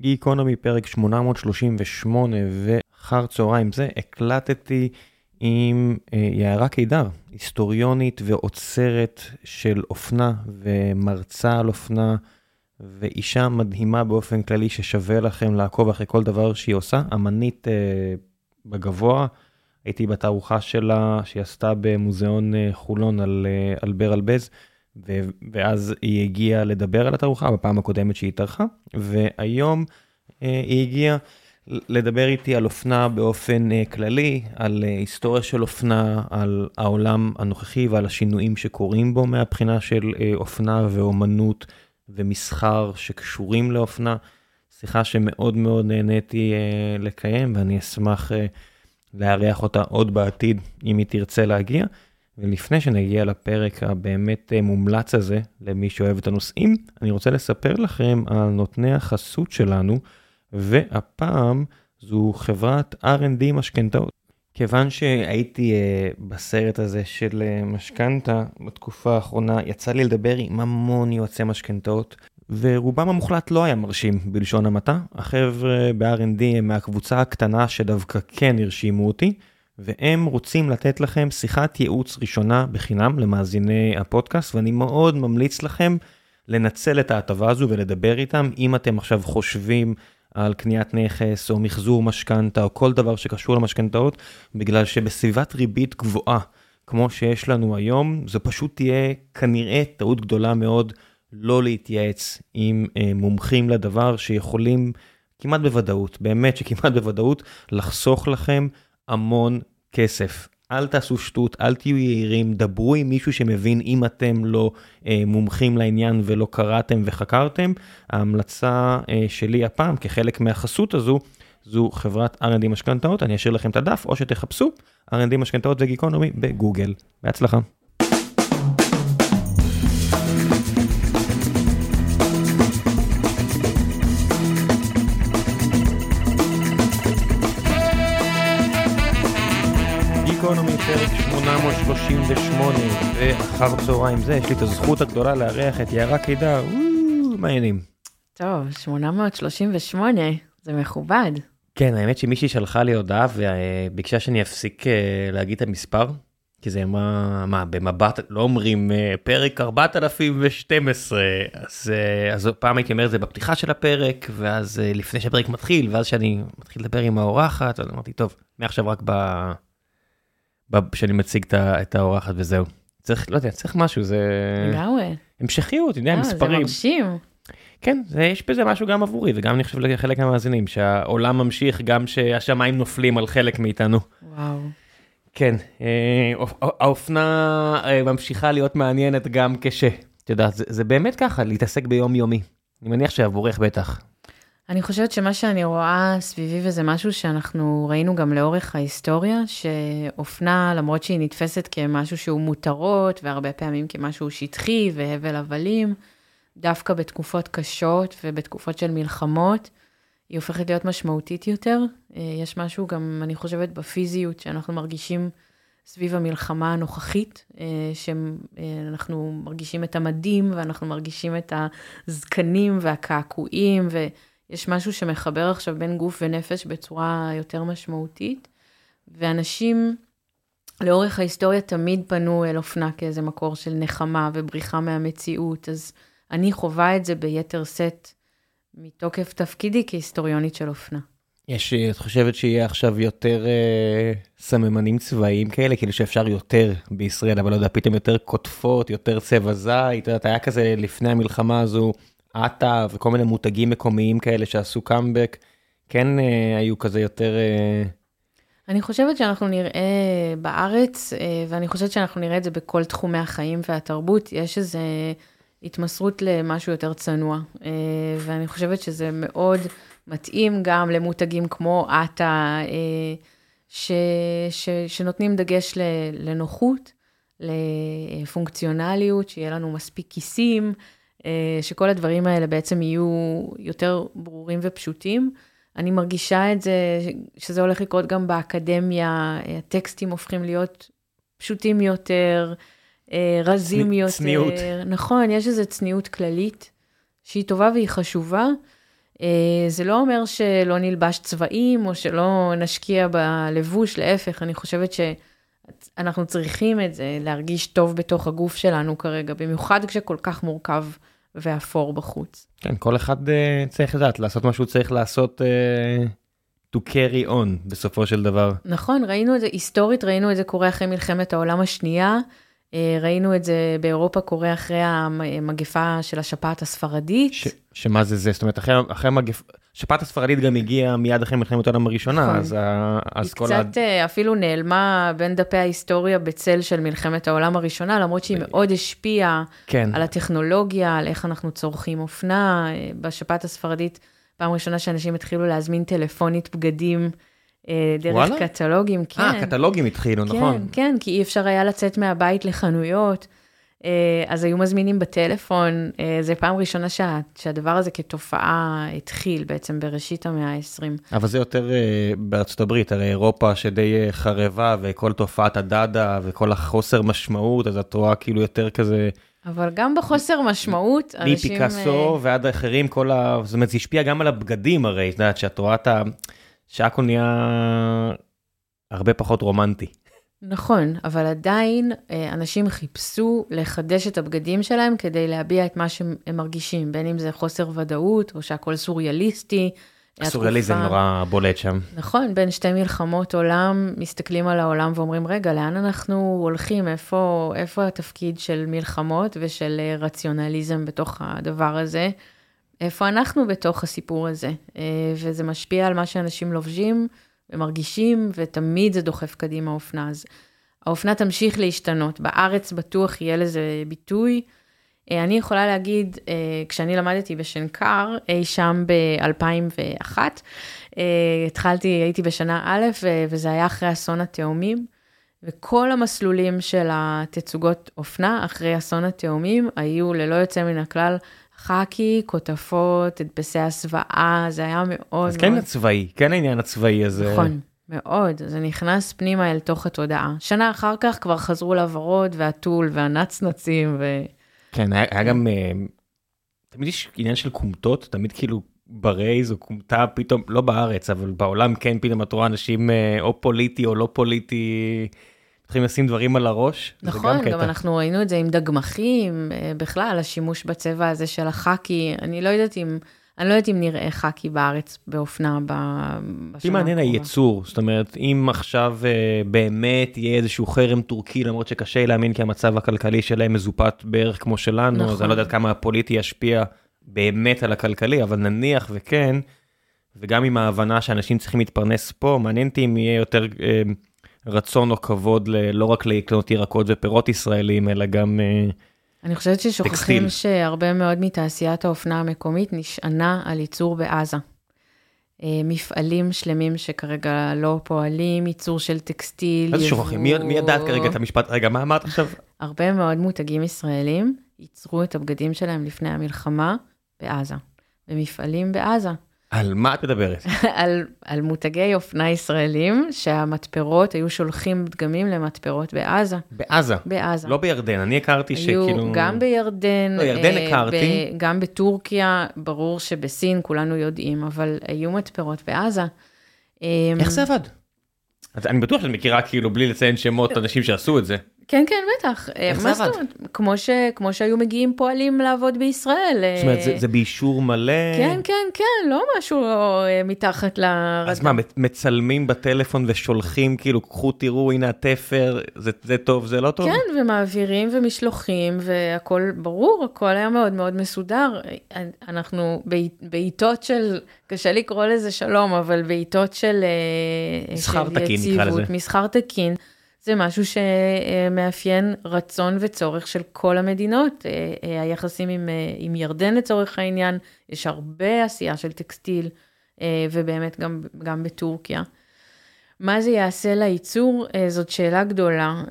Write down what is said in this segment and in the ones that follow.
גיקונומי פרק 838 ואחר צהריים זה הקלטתי עם אה, יערה קידר, היסטוריונית ואוצרת של אופנה ומרצה על אופנה ואישה מדהימה באופן כללי ששווה לכם לעקוב אחרי כל דבר שהיא עושה, אמנית אה, בגבוה. הייתי בתערוכה שלה שהיא עשתה במוזיאון אה, חולון על, אה, על בר אלבז. ו- ואז היא הגיעה לדבר על התערוכה בפעם הקודמת שהיא התארחה, והיום אה, היא הגיעה לדבר איתי על אופנה באופן אה, כללי, על אה, היסטוריה של אופנה, על העולם הנוכחי ועל השינויים שקורים בו מהבחינה של אה, אופנה ואומנות ומסחר שקשורים לאופנה. שיחה שמאוד מאוד נהניתי אה, לקיים ואני אשמח אה, לארח אותה עוד בעתיד אם היא תרצה להגיע. ולפני שנגיע לפרק הבאמת אה, מומלץ הזה, למי שאוהב את הנושאים, אני רוצה לספר לכם על נותני החסות שלנו, והפעם זו חברת R&D משכנתאות. כיוון שהייתי uh, בסרט הזה של uh, משכנתה בתקופה האחרונה, יצא לי לדבר עם המון יועצי משכנתאות, ורובם המוחלט לא היה מרשים בלשון המעטה. החבר'ה ב-R&D הם מהקבוצה הקטנה שדווקא כן הרשימו אותי. והם רוצים לתת לכם שיחת ייעוץ ראשונה בחינם למאזיני הפודקאסט, ואני מאוד ממליץ לכם לנצל את ההטבה הזו ולדבר איתם, אם אתם עכשיו חושבים על קניית נכס או מחזור משכנתה או כל דבר שקשור למשכנתאות, בגלל שבסביבת ריבית גבוהה, כמו שיש לנו היום, זו פשוט תהיה כנראה טעות גדולה מאוד לא להתייעץ עם אה, מומחים לדבר שיכולים כמעט בוודאות, באמת שכמעט בוודאות, לחסוך לכם המון כסף. אל תעשו שטות, אל תהיו יהירים, דברו עם מישהו שמבין אם אתם לא אה, מומחים לעניין ולא קראתם וחקרתם. ההמלצה אה, שלי הפעם כחלק מהחסות הזו, זו חברת R&D משכנתאות, אני אשאיר לכם את הדף או שתחפשו R&D משכנתאות וגיקונומי בגוגל. בהצלחה. פרק 838 ואחר צהריים זה יש לי את הזכות הגדולה לארח את יערה קידר, מה העניינים? טוב, 838, זה מכובד. כן, האמת שמישהי שלחה לי הודעה וביקשה שאני אפסיק אה, להגיד את המספר, כי זה מה, מה במבט לא אומרים אה, פרק 4012, אז, אה, אז פעם הייתי אומר את זה בפתיחה של הפרק, ואז לפני שהפרק מתחיל, ואז שאני מתחיל לדבר עם האורחת, אז אמרתי, טוב, מעכשיו רק ב... כשאני מציג את האורחת וזהו. צריך, לא יודע, צריך משהו, זה... לגמרי. המשכיות, אתה יודע, מספרים. זה מרשים. כן, זה, יש בזה משהו גם עבורי וגם אני חושב לחלק מהמאזינים, שהעולם ממשיך גם שהשמיים נופלים על חלק מאיתנו. וואו. כן, אה, האופנה אה, ממשיכה להיות מעניינת גם כש... את יודעת, זה, זה באמת ככה, להתעסק ביום יומי. אני מניח שעבורך בטח. אני חושבת שמה שאני רואה סביבי וזה משהו שאנחנו ראינו גם לאורך ההיסטוריה, שאופנה, למרות שהיא נתפסת כמשהו שהוא מותרות, והרבה פעמים כמשהו שטחי והבל הבלים, דווקא בתקופות קשות ובתקופות של מלחמות, היא הופכת להיות משמעותית יותר. אה, יש משהו גם, אני חושבת, בפיזיות שאנחנו מרגישים סביב המלחמה הנוכחית, אה, שאנחנו מרגישים את המדים ואנחנו מרגישים את הזקנים והקעקועים, ו... יש משהו שמחבר עכשיו בין גוף ונפש בצורה יותר משמעותית, ואנשים לאורך ההיסטוריה תמיד פנו אל אופנה כאיזה מקור של נחמה ובריחה מהמציאות, אז אני חווה את זה ביתר שאת מתוקף תפקידי כהיסטוריונית של אופנה. יש, את חושבת שיהיה עכשיו יותר אה, סממנים צבאיים כאלה, כאילו שאפשר יותר בישראל, אבל לא יודע, פתאום יותר קוטפות, יותר צבע זית, את יודעת, היה כזה לפני המלחמה הזו, עטה וכל מיני מותגים מקומיים כאלה שעשו קאמבק, כן אה, היו כזה יותר... אה... אני חושבת שאנחנו נראה בארץ, אה, ואני חושבת שאנחנו נראה את זה בכל תחומי החיים והתרבות, יש איזו התמסרות למשהו יותר צנוע, אה, ואני חושבת שזה מאוד מתאים גם למותגים כמו עטה, אה, ש, ש, שנותנים דגש לנוחות, לפונקציונליות, שיהיה לנו מספיק כיסים. אה, שכל הדברים האלה בעצם יהיו יותר ברורים ופשוטים. אני מרגישה את זה, שזה הולך לקרות גם באקדמיה, הטקסטים הופכים להיות פשוטים יותר, אה, רזים צנ... יותר. צניעות. נכון, יש איזו צניעות כללית שהיא טובה והיא חשובה. זה לא אומר שלא נלבש צבעים או שלא נשקיע בלבוש, להפך, אני חושבת שאנחנו צריכים את זה, להרגיש טוב בתוך הגוף שלנו כרגע, במיוחד כשכל כך מורכב ואפור בחוץ. כן, כל אחד uh, צריך לדעת, לעשות מה שהוא צריך לעשות uh, to carry on בסופו של דבר. נכון, ראינו את זה, היסטורית ראינו את זה קורה אחרי מלחמת העולם השנייה. אה, ראינו את זה באירופה קורה אחרי המגפה של השפעת הספרדית. ש, שמה זה זה? זאת אומרת, אחרי, אחרי המגפה, השפעת הספרדית גם הגיעה מיד אחרי מלחמת העולם הראשונה, נכון. אז, אז כל ה... היא קצת אה, אפילו נעלמה בין דפי ההיסטוריה בצל של מלחמת העולם הראשונה, למרות שהיא מאוד השפיעה כן. על הטכנולוגיה, על איך אנחנו צורכים אופנה. אה, בשפעת הספרדית, פעם ראשונה שאנשים התחילו להזמין טלפונית בגדים. אה, דרך וואלה? קטלוגים, כן. אה, קטלוגים התחילו, כן, נכון. כן, כן, כי אי אפשר היה לצאת מהבית לחנויות, אז היו מזמינים בטלפון. אה, זה פעם ראשונה שה, שהדבר הזה כתופעה התחיל בעצם בראשית המאה ה-20. אבל זה יותר בארצות הברית, הרי אירופה שדי חרבה, וכל תופעת הדאדה וכל החוסר משמעות, אז את רואה כאילו יותר כזה... אבל גם בחוסר משמעות, אנשים... מפיקאסו ועד האחרים, כל ה... זאת אומרת, זה השפיע גם על הבגדים הרי, את יודעת, שאת רואה את ה... שהכל נהיה הרבה פחות רומנטי. נכון, אבל עדיין אה, אנשים חיפשו לחדש את הבגדים שלהם כדי להביע את מה שהם מרגישים, בין אם זה חוסר ודאות או שהכל סוריאליסטי. הסוריאליזם נורא בולט שם. נכון, בין שתי מלחמות עולם, מסתכלים על העולם ואומרים, רגע, לאן אנחנו הולכים? איפה, איפה התפקיד של מלחמות ושל אה, רציונליזם בתוך הדבר הזה? איפה אנחנו בתוך הסיפור הזה, אה, וזה משפיע על מה שאנשים לובשים ומרגישים, ותמיד זה דוחף קדימה האופנה. אז האופנה תמשיך להשתנות, בארץ בטוח יהיה לזה ביטוי. אה, אני יכולה להגיד, אה, כשאני למדתי בשנקר, אי שם ב-2001, התחלתי, הייתי בשנה א', וזה היה אחרי אסון התאומים, וכל המסלולים של התצוגות אופנה אחרי אסון התאומים היו ללא יוצא מן הכלל חאקי, כותפות, הדפסי הסוואה, זה היה מאוד אז כן הצבאי, כן העניין הצבאי הזה. נכון, מאוד. זה נכנס פנימה אל תוך התודעה. שנה אחר כך כבר חזרו לוורוד והטול והנצנצים ו... כן, היה, היה גם, אה, תמיד יש עניין של כומתות, תמיד כאילו ברייז או כומתה פתאום, לא בארץ, אבל בעולם כן פתאום את רואה אנשים אה, או פוליטי או לא פוליטי. צריכים לשים דברים על הראש. נכון, גם, גם אנחנו ראינו את זה עם דגמחים, אה, בכלל, השימוש בצבע הזה של החאקי, אני לא יודעת אם... אני לא יודעת אם נראה חאקי בארץ באופנה בשנה הקרובה. אותי מעניין הייצור, זאת אומרת, אם עכשיו uh, באמת יהיה איזשהו חרם טורקי, למרות שקשה להאמין כי המצב הכלכלי שלהם מזופת בערך כמו שלנו, נכון. אז אני לא יודעת כמה הפוליטי ישפיע באמת על הכלכלי, אבל נניח וכן, וגם עם ההבנה שאנשים צריכים להתפרנס פה, מעניין אותי אם יהיה יותר... רצון או כבוד ל, לא רק לקנות ירקות ופירות ישראלים, אלא גם טקסטיל. אה, אני חושבת ששוכחים שהרבה מאוד מתעשיית האופנה המקומית נשענה על ייצור בעזה. אה, מפעלים שלמים שכרגע לא פועלים, ייצור של טקסטיל, איזה שוכחים? מי, מי ידעת כרגע את המשפט? רגע, מה אמרת עכשיו? הרבה מאוד מותגים ישראלים ייצרו את הבגדים שלהם לפני המלחמה בעזה, במפעלים בעזה. על מה את מדברת? על, על מותגי אופנה ישראלים, שהמתפרות היו שולחים דגמים למתפרות בעזה. בעזה? בעזה. לא בירדן, אני הכרתי היו שכאילו... גם בירדן. לא, ירדן אה, הכרתי. ב, גם בטורקיה, ברור שבסין כולנו יודעים, אבל היו מתפרות בעזה. איך זה עבד? אני בטוח שאת מכירה כאילו בלי לציין שמות אנשים שעשו את זה. כן, כן, בטח. איך זה עבד? כמו, ש, כמו שהיו מגיעים פועלים לעבוד בישראל. זאת אומרת, זה, זה באישור מלא? כן, כן, כן, לא משהו אה, מתחת לרדאר. אז מה, מצלמים בטלפון ושולחים, כאילו, קחו, תראו, הנה התפר, זה, זה טוב, זה לא טוב? כן, ומעבירים ומשלוחים, והכול ברור, הכל היה מאוד מאוד מסודר. אנחנו בעיתות של, קשה לקרוא לזה שלום, אבל בעיתות של, אה, מסחר תקין, נקרא לזה. מסחר תקין. זה משהו שמאפיין רצון וצורך של כל המדינות. אה, אה, היחסים עם, אה, עם ירדן לצורך העניין, יש הרבה עשייה של טקסטיל, ובאמת גם, גם בטורקיה. מה זה יעשה לייצור? זאת שאלה גדולה.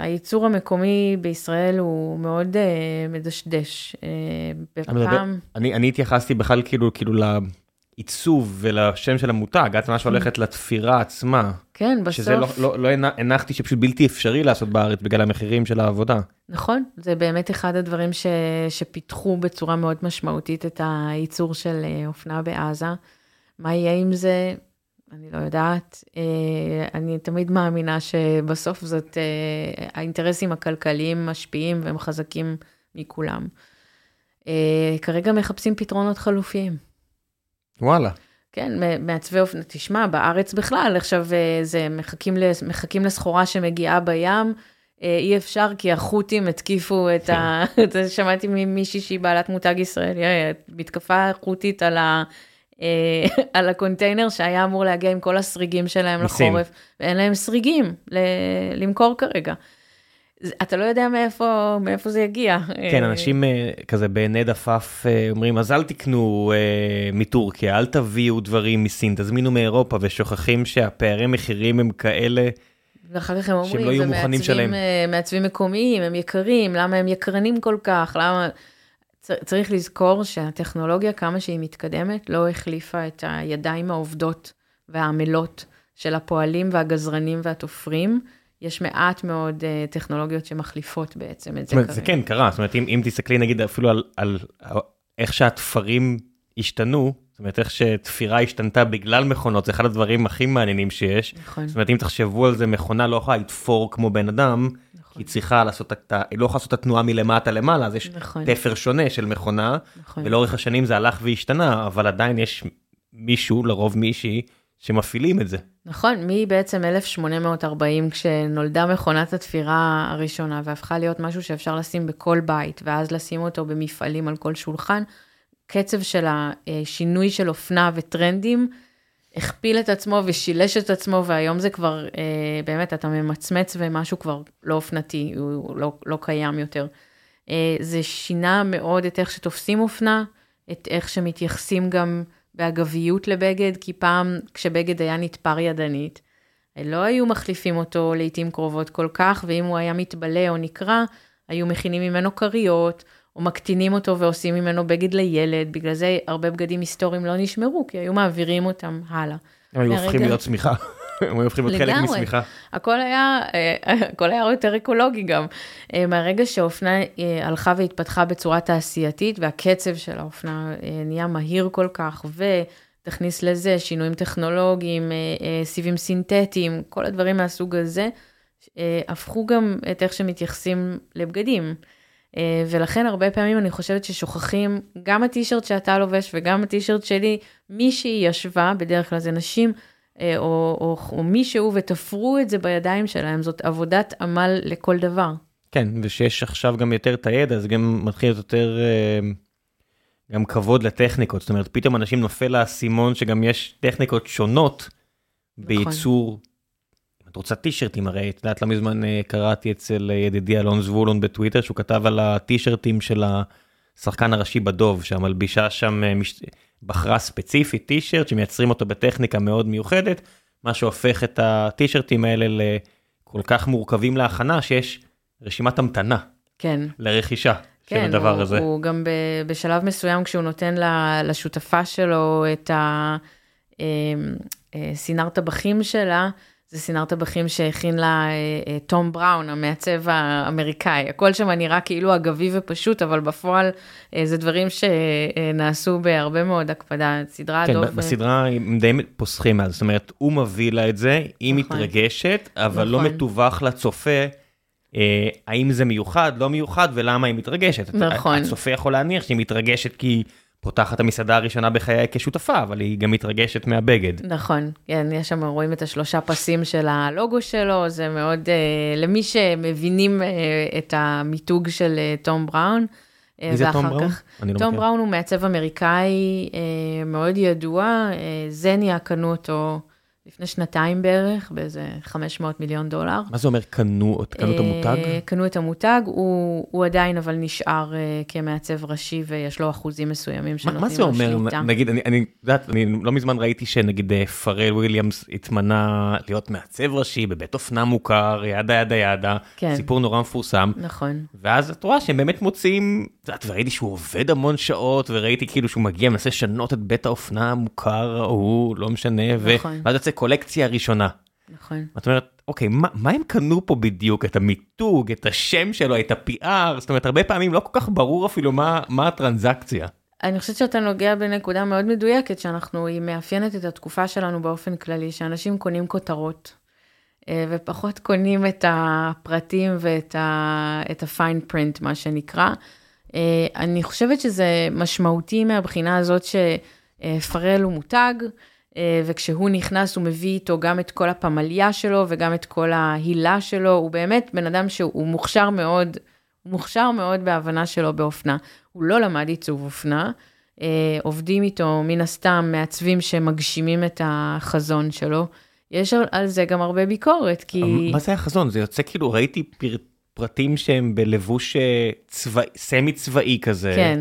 הייצור המקומי בישראל הוא מאוד מדשדש. אני, אני התייחסתי בכלל כאילו, כאילו לעיצוב ולשם של המותג, את ממש הולכת לתפירה עצמה. כן, בסוף. שזה לא, לא, לא הנחתי שפשוט בלתי אפשרי לעשות בארץ בגלל המחירים של העבודה. נכון, זה באמת אחד הדברים ש, שפיתחו בצורה מאוד משמעותית את הייצור של אה, אופנה בעזה. מה יהיה עם זה? אני לא יודעת. אה, אני תמיד מאמינה שבסוף זאת, אה, האינטרסים הכלכליים משפיעים והם חזקים מכולם. כרגע מחפשים פתרונות חלופיים. וואלה. כן, מעצבי אופנה, תשמע, בארץ בכלל, עכשיו אה, זה מחכים, מחכים לסחורה שמגיעה בים, אה, אי אפשר כי החות'ים התקיפו את ה... כן. שמעתי ממישהי שהיא בעלת מותג ישראלי, אה, מתקפה חות'ית על, ה... על הקונטיינר שהיה אמור להגיע עם כל הסריגים שלהם לחורף, ואין להם סריגים למכור כרגע. אתה לא יודע מאיפה, מאיפה זה יגיע. כן, אנשים אה, כזה בעיני דפף אה, אומרים, אז אל תקנו אה, מטורקיה, אל תביאו דברים מסין, תזמינו מאירופה, ושוכחים שהפערי מחירים הם כאלה. ואחר כך הם אומרים, לא ומעצבים מעצבים מקומיים, הם יקרים, למה הם יקרנים כל כך, למה... צריך לזכור שהטכנולוגיה, כמה שהיא מתקדמת, לא החליפה את הידיים העובדות והעמלות של הפועלים והגזרנים והתופרים. יש מעט מאוד uh, טכנולוגיות שמחליפות בעצם את זה כרגע. זה כן קרה, זאת אומרת, אם, אם תסתכלי נגיד אפילו על, על איך שהתפרים השתנו, זאת אומרת, איך שתפירה השתנתה בגלל מכונות, זה אחד הדברים הכי מעניינים שיש. נכון. זאת אומרת, אם תחשבו על זה, מכונה לא יכולה לתפור כמו בן אדם, נכון. היא צריכה לעשות את. היא לא יכולה לעשות את התנועה מלמטה למעלה, אז יש נכון. תפר שונה של מכונה, נכון. ולאורך השנים זה הלך והשתנה, אבל עדיין יש מישהו, לרוב מישהי, שמפעילים את זה. נכון, מבעצם 1840 כשנולדה מכונת התפירה הראשונה והפכה להיות משהו שאפשר לשים בכל בית, ואז לשים אותו במפעלים על כל שולחן, קצב של השינוי של אופנה וטרנדים הכפיל את עצמו ושילש את עצמו, והיום זה כבר, אה, באמת, אתה ממצמץ ומשהו כבר לא אופנתי, הוא לא, לא קיים יותר. אה, זה שינה מאוד את איך שתופסים אופנה, את איך שמתייחסים גם באגביות לבגד, כי פעם כשבגד היה נתפר ידנית, לא היו מחליפים אותו לעיתים קרובות כל כך, ואם הוא היה מתבלה או נקרע, היו מכינים ממנו כריות, או מקטינים אותו ועושים ממנו בגד לילד, בגלל זה הרבה בגדים היסטוריים לא נשמרו, כי היו מעבירים אותם הלאה. היו הופכים להיות צמיחה. הם היו הופכים להיות חלק משמיכה. הכל היה, אה, הכל היה יותר אקולוגי גם. אה, מהרגע שהאופנה אה, הלכה והתפתחה בצורה תעשייתית, והקצב של האופנה נהיה מהיר כל כך, ותכניס לזה שינויים טכנולוגיים, סיבים סינתטיים, כל הדברים מהסוג הזה, הפכו גם את איך שמתייחסים לבגדים. ולכן הרבה פעמים אני חושבת ששוכחים גם הטישרט שאתה לובש וגם הטישרט שלי, מישהי ישבה, בדרך כלל זה נשים, או, או, או מישהו ותפרו את זה בידיים שלהם, זאת עבודת עמל לכל דבר. כן, ושיש עכשיו גם יותר את הידע, זה גם מתחיל יותר אה, גם כבוד לטכניקות, זאת אומרת, פתאום אנשים נופל לאסימון שגם יש טכניקות שונות נכון. בייצור. את רוצה טישרטים הרי, את יודעת, לא מזמן אה, קראתי אצל ידידי אלון זבולון בטוויטר, שהוא כתב על הטישרטים של השחקן הראשי בדוב, שהמלבישה שם בחרה ספציפית טישרט שמייצרים אותו בטכניקה מאוד מיוחדת, מה שהופך את הטישרטים האלה לכל כך מורכבים להכנה שיש רשימת המתנה. כן. לרכישה. כן, של הדבר הוא, הזה. הוא גם בשלב מסוים כשהוא נותן לשותפה שלו את הסינר אמ, אה, טבחים שלה, זה סינר טבחים שהכין לה אה, אה, תום בראון, המעצב האמריקאי. הכל שם נראה כאילו אגבי ופשוט, אבל בפועל אה, זה דברים שנעשו בהרבה מאוד הקפדה. סדרה כן, דוב... כן, בסדרה הם די פוסחים על זאת אומרת, הוא מביא לה את זה, היא נכון. מתרגשת, אבל לא נכון. לא מתווך לצופה. אה, האם זה מיוחד, לא מיוחד, ולמה היא מתרגשת. נכון. הצופה יכול להניח שהיא מתרגשת כי פותחת המסעדה הראשונה בחיי כשותפה, אבל היא גם מתרגשת מהבגד. נכון, כן, יש שם, רואים את השלושה פסים של הלוגו שלו, זה מאוד, אה, למי שמבינים אה, את המיתוג של אה, תום בראון. מי זה תום בראון? כך, תום מכיר. בראון הוא מעצב אמריקאי אה, מאוד ידוע, אה, זניה קנו אותו לפני שנתיים בערך, באיזה 500 מיליון דולר. מה זה אומר קנו, קנו את המותג? אה, קנו את המותג, הוא, הוא עדיין אבל נשאר uh, כמעצב ראשי ויש לו אחוזים מסוימים שנותנים לו שליטה. מה זה אומר? נגיד, אני, אני יודעת, אני לא מזמן ראיתי שנגיד אה, פרל וויליאמס התמנה להיות מעצב ראשי בבית אופנה מוכר, ידה ידה ידה, כן. סיפור נורא מפורסם. נכון. ואז את רואה שהם באמת מוצאים יודעת, וראיתי שהוא עובד המון שעות, וראיתי כאילו שהוא מגיע, מנסה לשנות את בית האופנה המוכר ההוא, לא משנה, נכון. ואז יוצא קולקציה ראשונה. נכון. את אומרת, אוקיי, מה, מה הם קנו פה בדיוק? את המיתוג, את השם שלו, את ה-PR? זאת אומרת, הרבה פעמים לא כל כך ברור אפילו מה, מה הטרנזקציה. אני חושבת שאתה נוגע בנקודה מאוד מדויקת, שאנחנו, היא מאפיינת את התקופה שלנו באופן כללי, שאנשים קונים כותרות, אה, ופחות קונים את הפרטים ואת את ה-fine print, מה שנקרא. אה, אני חושבת שזה משמעותי מהבחינה הזאת שפרל הוא מותג, אה, וכשהוא נכנס הוא מביא איתו גם את כל הפמליה שלו וגם את כל ההילה שלו, הוא באמת בן אדם שהוא מוכשר מאוד, הוא מוכשר מאוד בהבנה שלו באופנה. הוא לא למד עיצוב אופנה, אה, עובדים איתו מן הסתם מעצבים שמגשימים את החזון שלו. יש על- זה גם הרבה ביקורת, כי... מה זה החזון? זה יוצא כאילו, ראיתי פר... פרטים שהם בלבוש אה, צבא... סמי צבאי כזה. כן,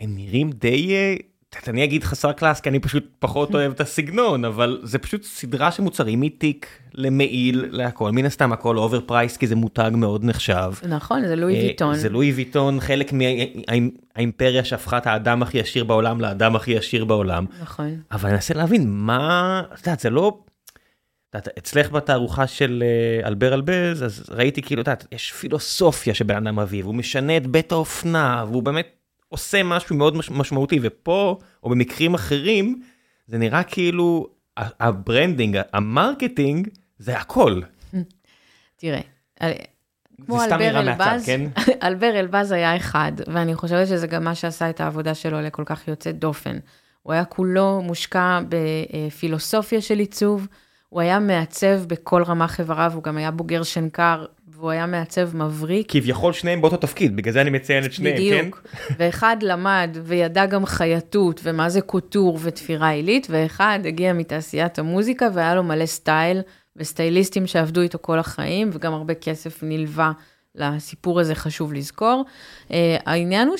הם נראים די, אה, אני אגיד חסר קלאס, כי אני פשוט פחות אוהב את הסגנון, אבל זה פשוט סדרה של מוצרים מתיק למעיל להכל. מן הסתם הכל overpriced, כי זה מותג מאוד נחשב. נכון, זה לואי אה, ויטון. זה לואי ויטון, חלק מהאימפריה שהפכה את האדם הכי עשיר בעולם לאדם הכי עשיר בעולם. נכון. אבל אני מנסה להבין מה, את יודעת, זה לא... אצלך בתערוכה של אה, אלבר אלבז, אז ראיתי כאילו, את יודעת, יש פילוסופיה שבן אדם מביא, והוא משנה את בית האופנה, והוא באמת עושה משהו מאוד מש- משמעותי, ופה, או במקרים אחרים, זה נראה כאילו ה branding, ה marketing, זה הכל. תראה, על- כמו אלבר אלבז, כן? אלבר אלבז היה אחד, ואני חושבת שזה גם מה שעשה את העבודה שלו לכל כך יוצאת דופן. הוא היה כולו מושקע בפילוסופיה של עיצוב, הוא היה מעצב בכל רמ"ח איבריו, הוא גם היה בוגר שנקר, והוא היה מעצב מבריק. כביכול שניהם באותו תפקיד, בגלל זה אני מציין את שניהם, כן? בדיוק. ואחד למד וידע גם חייטות ומה זה קוטור ותפירה עילית, ואחד הגיע מתעשיית המוזיקה והיה לו מלא סטייל וסטייליסטים שעבדו איתו כל החיים, וגם הרבה כסף נלווה לסיפור הזה, חשוב לזכור. Uh, העניין הוא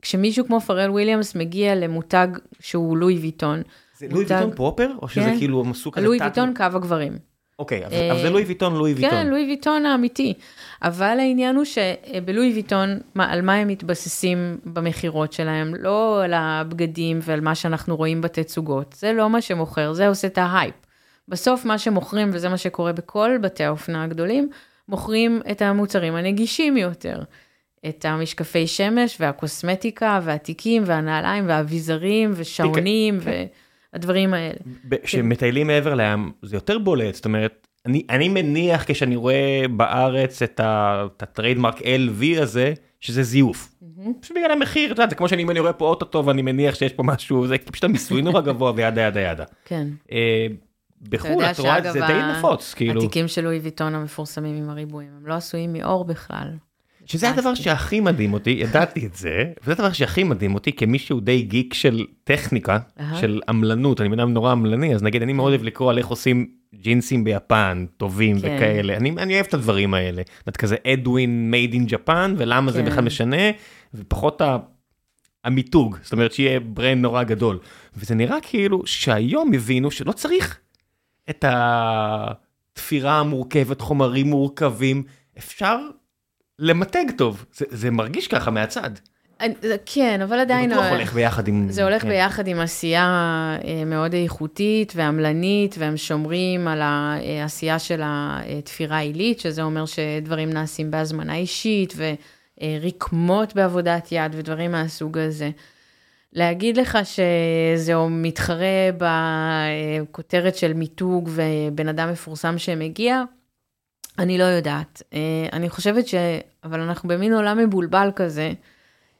שכשמישהו כמו פארל וויליאמס מגיע למותג שהוא לואי ויטון, זה לואי ויטון proper? או שזה כן. כאילו הם עשו כזה לואי ויטון קו הגברים. אוקיי, אה, אבל זה לואי ויטון, לואי ויטון. כן, לואי ויטון האמיתי. אבל העניין הוא שבלואי ויטון, על מה הם מתבססים במכירות שלהם? לא על הבגדים ועל מה שאנחנו רואים בתצוגות. זה לא מה שמוכר, זה עושה את ההייפ. בסוף מה שמוכרים, וזה מה שקורה בכל בתי האופנה הגדולים, מוכרים את המוצרים הנגישים יותר. את המשקפי שמש והקוסמטיקה והתיקים והנעליים והאביזרים ושעונים והדברים האלה. כשמטיילים מעבר לים זה יותר בולט זאת אומרת אני אני מניח כשאני רואה בארץ את הטריידמרק LV הזה שזה זיוף. פשוט בגלל המחיר את יודעת, זה כמו שאני אני רואה פה אוטוטו ואני מניח שיש פה משהו זה פשוט המיסוי נורא גבוה וידה ידה ידה. כן. אה, בחו"ל את רואה זה די נפוץ כאילו התיקים של לואי ויטון המפורסמים עם הריבועים, הם לא עשויים מעור בכלל. שזה הדבר שהכי מדהים אותי ידעתי את זה וזה הדבר שהכי מדהים אותי כמי שהוא די גיק של טכניקה. של עמלנות אני בן אדם נורא עמלני אז נגיד אני מאוד אוהב לקרוא על איך עושים ג'ינסים ביפן טובים כן. וכאלה. אני אני אוהב את הדברים האלה. את כזה אדווין made in Japan ולמה זה כן. בכלל משנה? ופחות ה- המיתוג זאת אומרת שיהיה brand נורא גדול. וזה נראה כאילו שהיום הבינו שלא צריך את התפירה המורכבת חומרים מורכבים. אפשר למתג טוב זה, זה מרגיש ככה מהצד. כן, אבל עדיין... זה בטוח ה- הולך ביחד עם... זה הולך כן. ביחד עם עשייה אה, מאוד איכותית ועמלנית, והם שומרים על העשייה של התפירה העילית, שזה אומר שדברים נעשים בהזמנה אישית, ורקמות בעבודת יד ודברים מהסוג הזה. להגיד לך שזה מתחרה בכותרת של מיתוג ובן אדם מפורסם שמגיע, אני לא יודעת. אה, אני חושבת ש... אבל אנחנו במין עולם מבולבל כזה,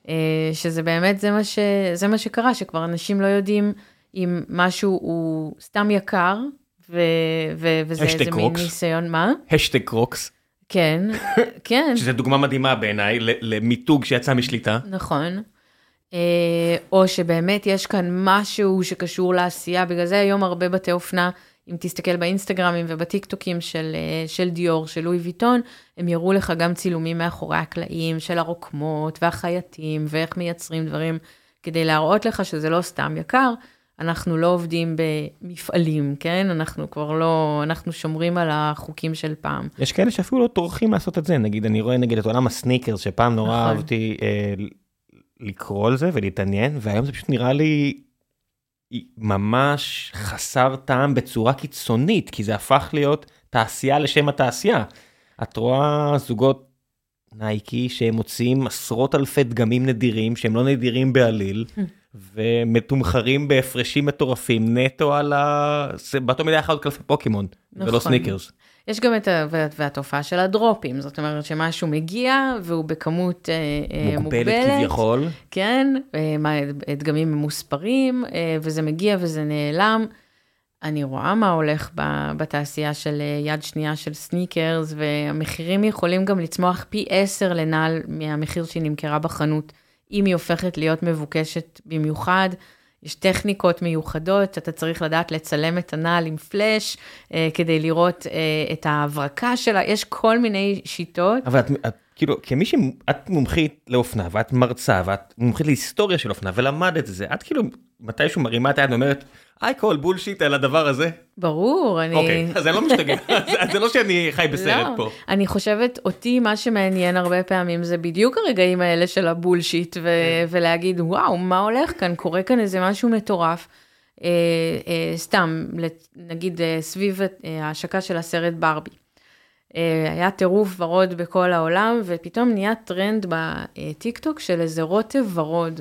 אה, שזה באמת, זה מה, ש... זה מה שקרה, שכבר אנשים לא יודעים אם משהו הוא סתם יקר, ו... ו... וזה איזה מין קרוקס. ניסיון, מה? השטג קרוקס, כן, כן, שזה דוגמה מדהימה בעיניי למיתוג שיצא משליטה. נכון. אה, או שבאמת יש כאן משהו שקשור לעשייה, בגלל זה היום הרבה בתי אופנה, אם תסתכל באינסטגרמים ובטיקטוקים של, אה, של דיור, של לואי ויטון, הם יראו לך גם צילומים מאחורי הקלעים של הרוקמות והחייטים ואיך מייצרים דברים, כדי להראות לך שזה לא סתם יקר. אנחנו לא עובדים במפעלים, כן? אנחנו כבר לא, אנחנו שומרים על החוקים של פעם. יש כאלה שאפילו לא טורחים לעשות את זה, נגיד, אני רואה נגיד את עולם הסניקרס, שפעם נורא נכון. אהבתי אה, לקרוא על זה ולהתעניין, והיום זה פשוט נראה לי ממש חסר טעם בצורה קיצונית, כי זה הפך להיות תעשייה לשם התעשייה. את רואה זוגות נייקי שהם מוציאים עשרות אלפי דגמים נדירים שהם לא נדירים בעליל. ומתומחרים בהפרשים מטורפים נטו על ה... זה באותו מידה יכול להיות קלפי פוקימון נכון. ולא סניקרס. יש גם את ה... והתופעה של הדרופים, זאת אומרת שמשהו מגיע והוא בכמות אה, אה, מוגבלת. מוגבלת כביכול. כן, אה, דגמים ממוספרים, וזה מגיע וזה נעלם. אני רואה מה הולך בתעשייה של יד שנייה של סניקרס, והמחירים יכולים גם לצמוח פי עשר לנעל מהמחיר שהיא נמכרה בחנות. אם היא הופכת להיות מבוקשת במיוחד. יש טכניקות מיוחדות, אתה צריך לדעת לצלם את הנעל עם פלאש, אה, כדי לראות אה, את ההברקה שלה, יש כל מיני שיטות. אבל את, את כאילו, כמי שאת מומחית לאופנה, ואת מרצה, ואת מומחית להיסטוריה של אופנה, ולמדת את זה, את כאילו מתישהו מרימה את היד ואומרת, I call bullshit על הדבר הזה. ברור, אני... אוקיי, אז אני לא משתגע, זה לא שאני חי בסרט לא, פה. אני חושבת, אותי מה שמעניין הרבה פעמים זה בדיוק הרגעים האלה של הבולשיט, ו- כן. ולהגיד, וואו, מה הולך כאן? קורה כאן איזה משהו מטורף. אה, אה, סתם, נגיד אה, סביב אה, ההשקה של הסרט ברבי. אה, היה טירוף ורוד בכל העולם, ופתאום נהיה טרנד בטיק טוק של איזה רוטב ורוד.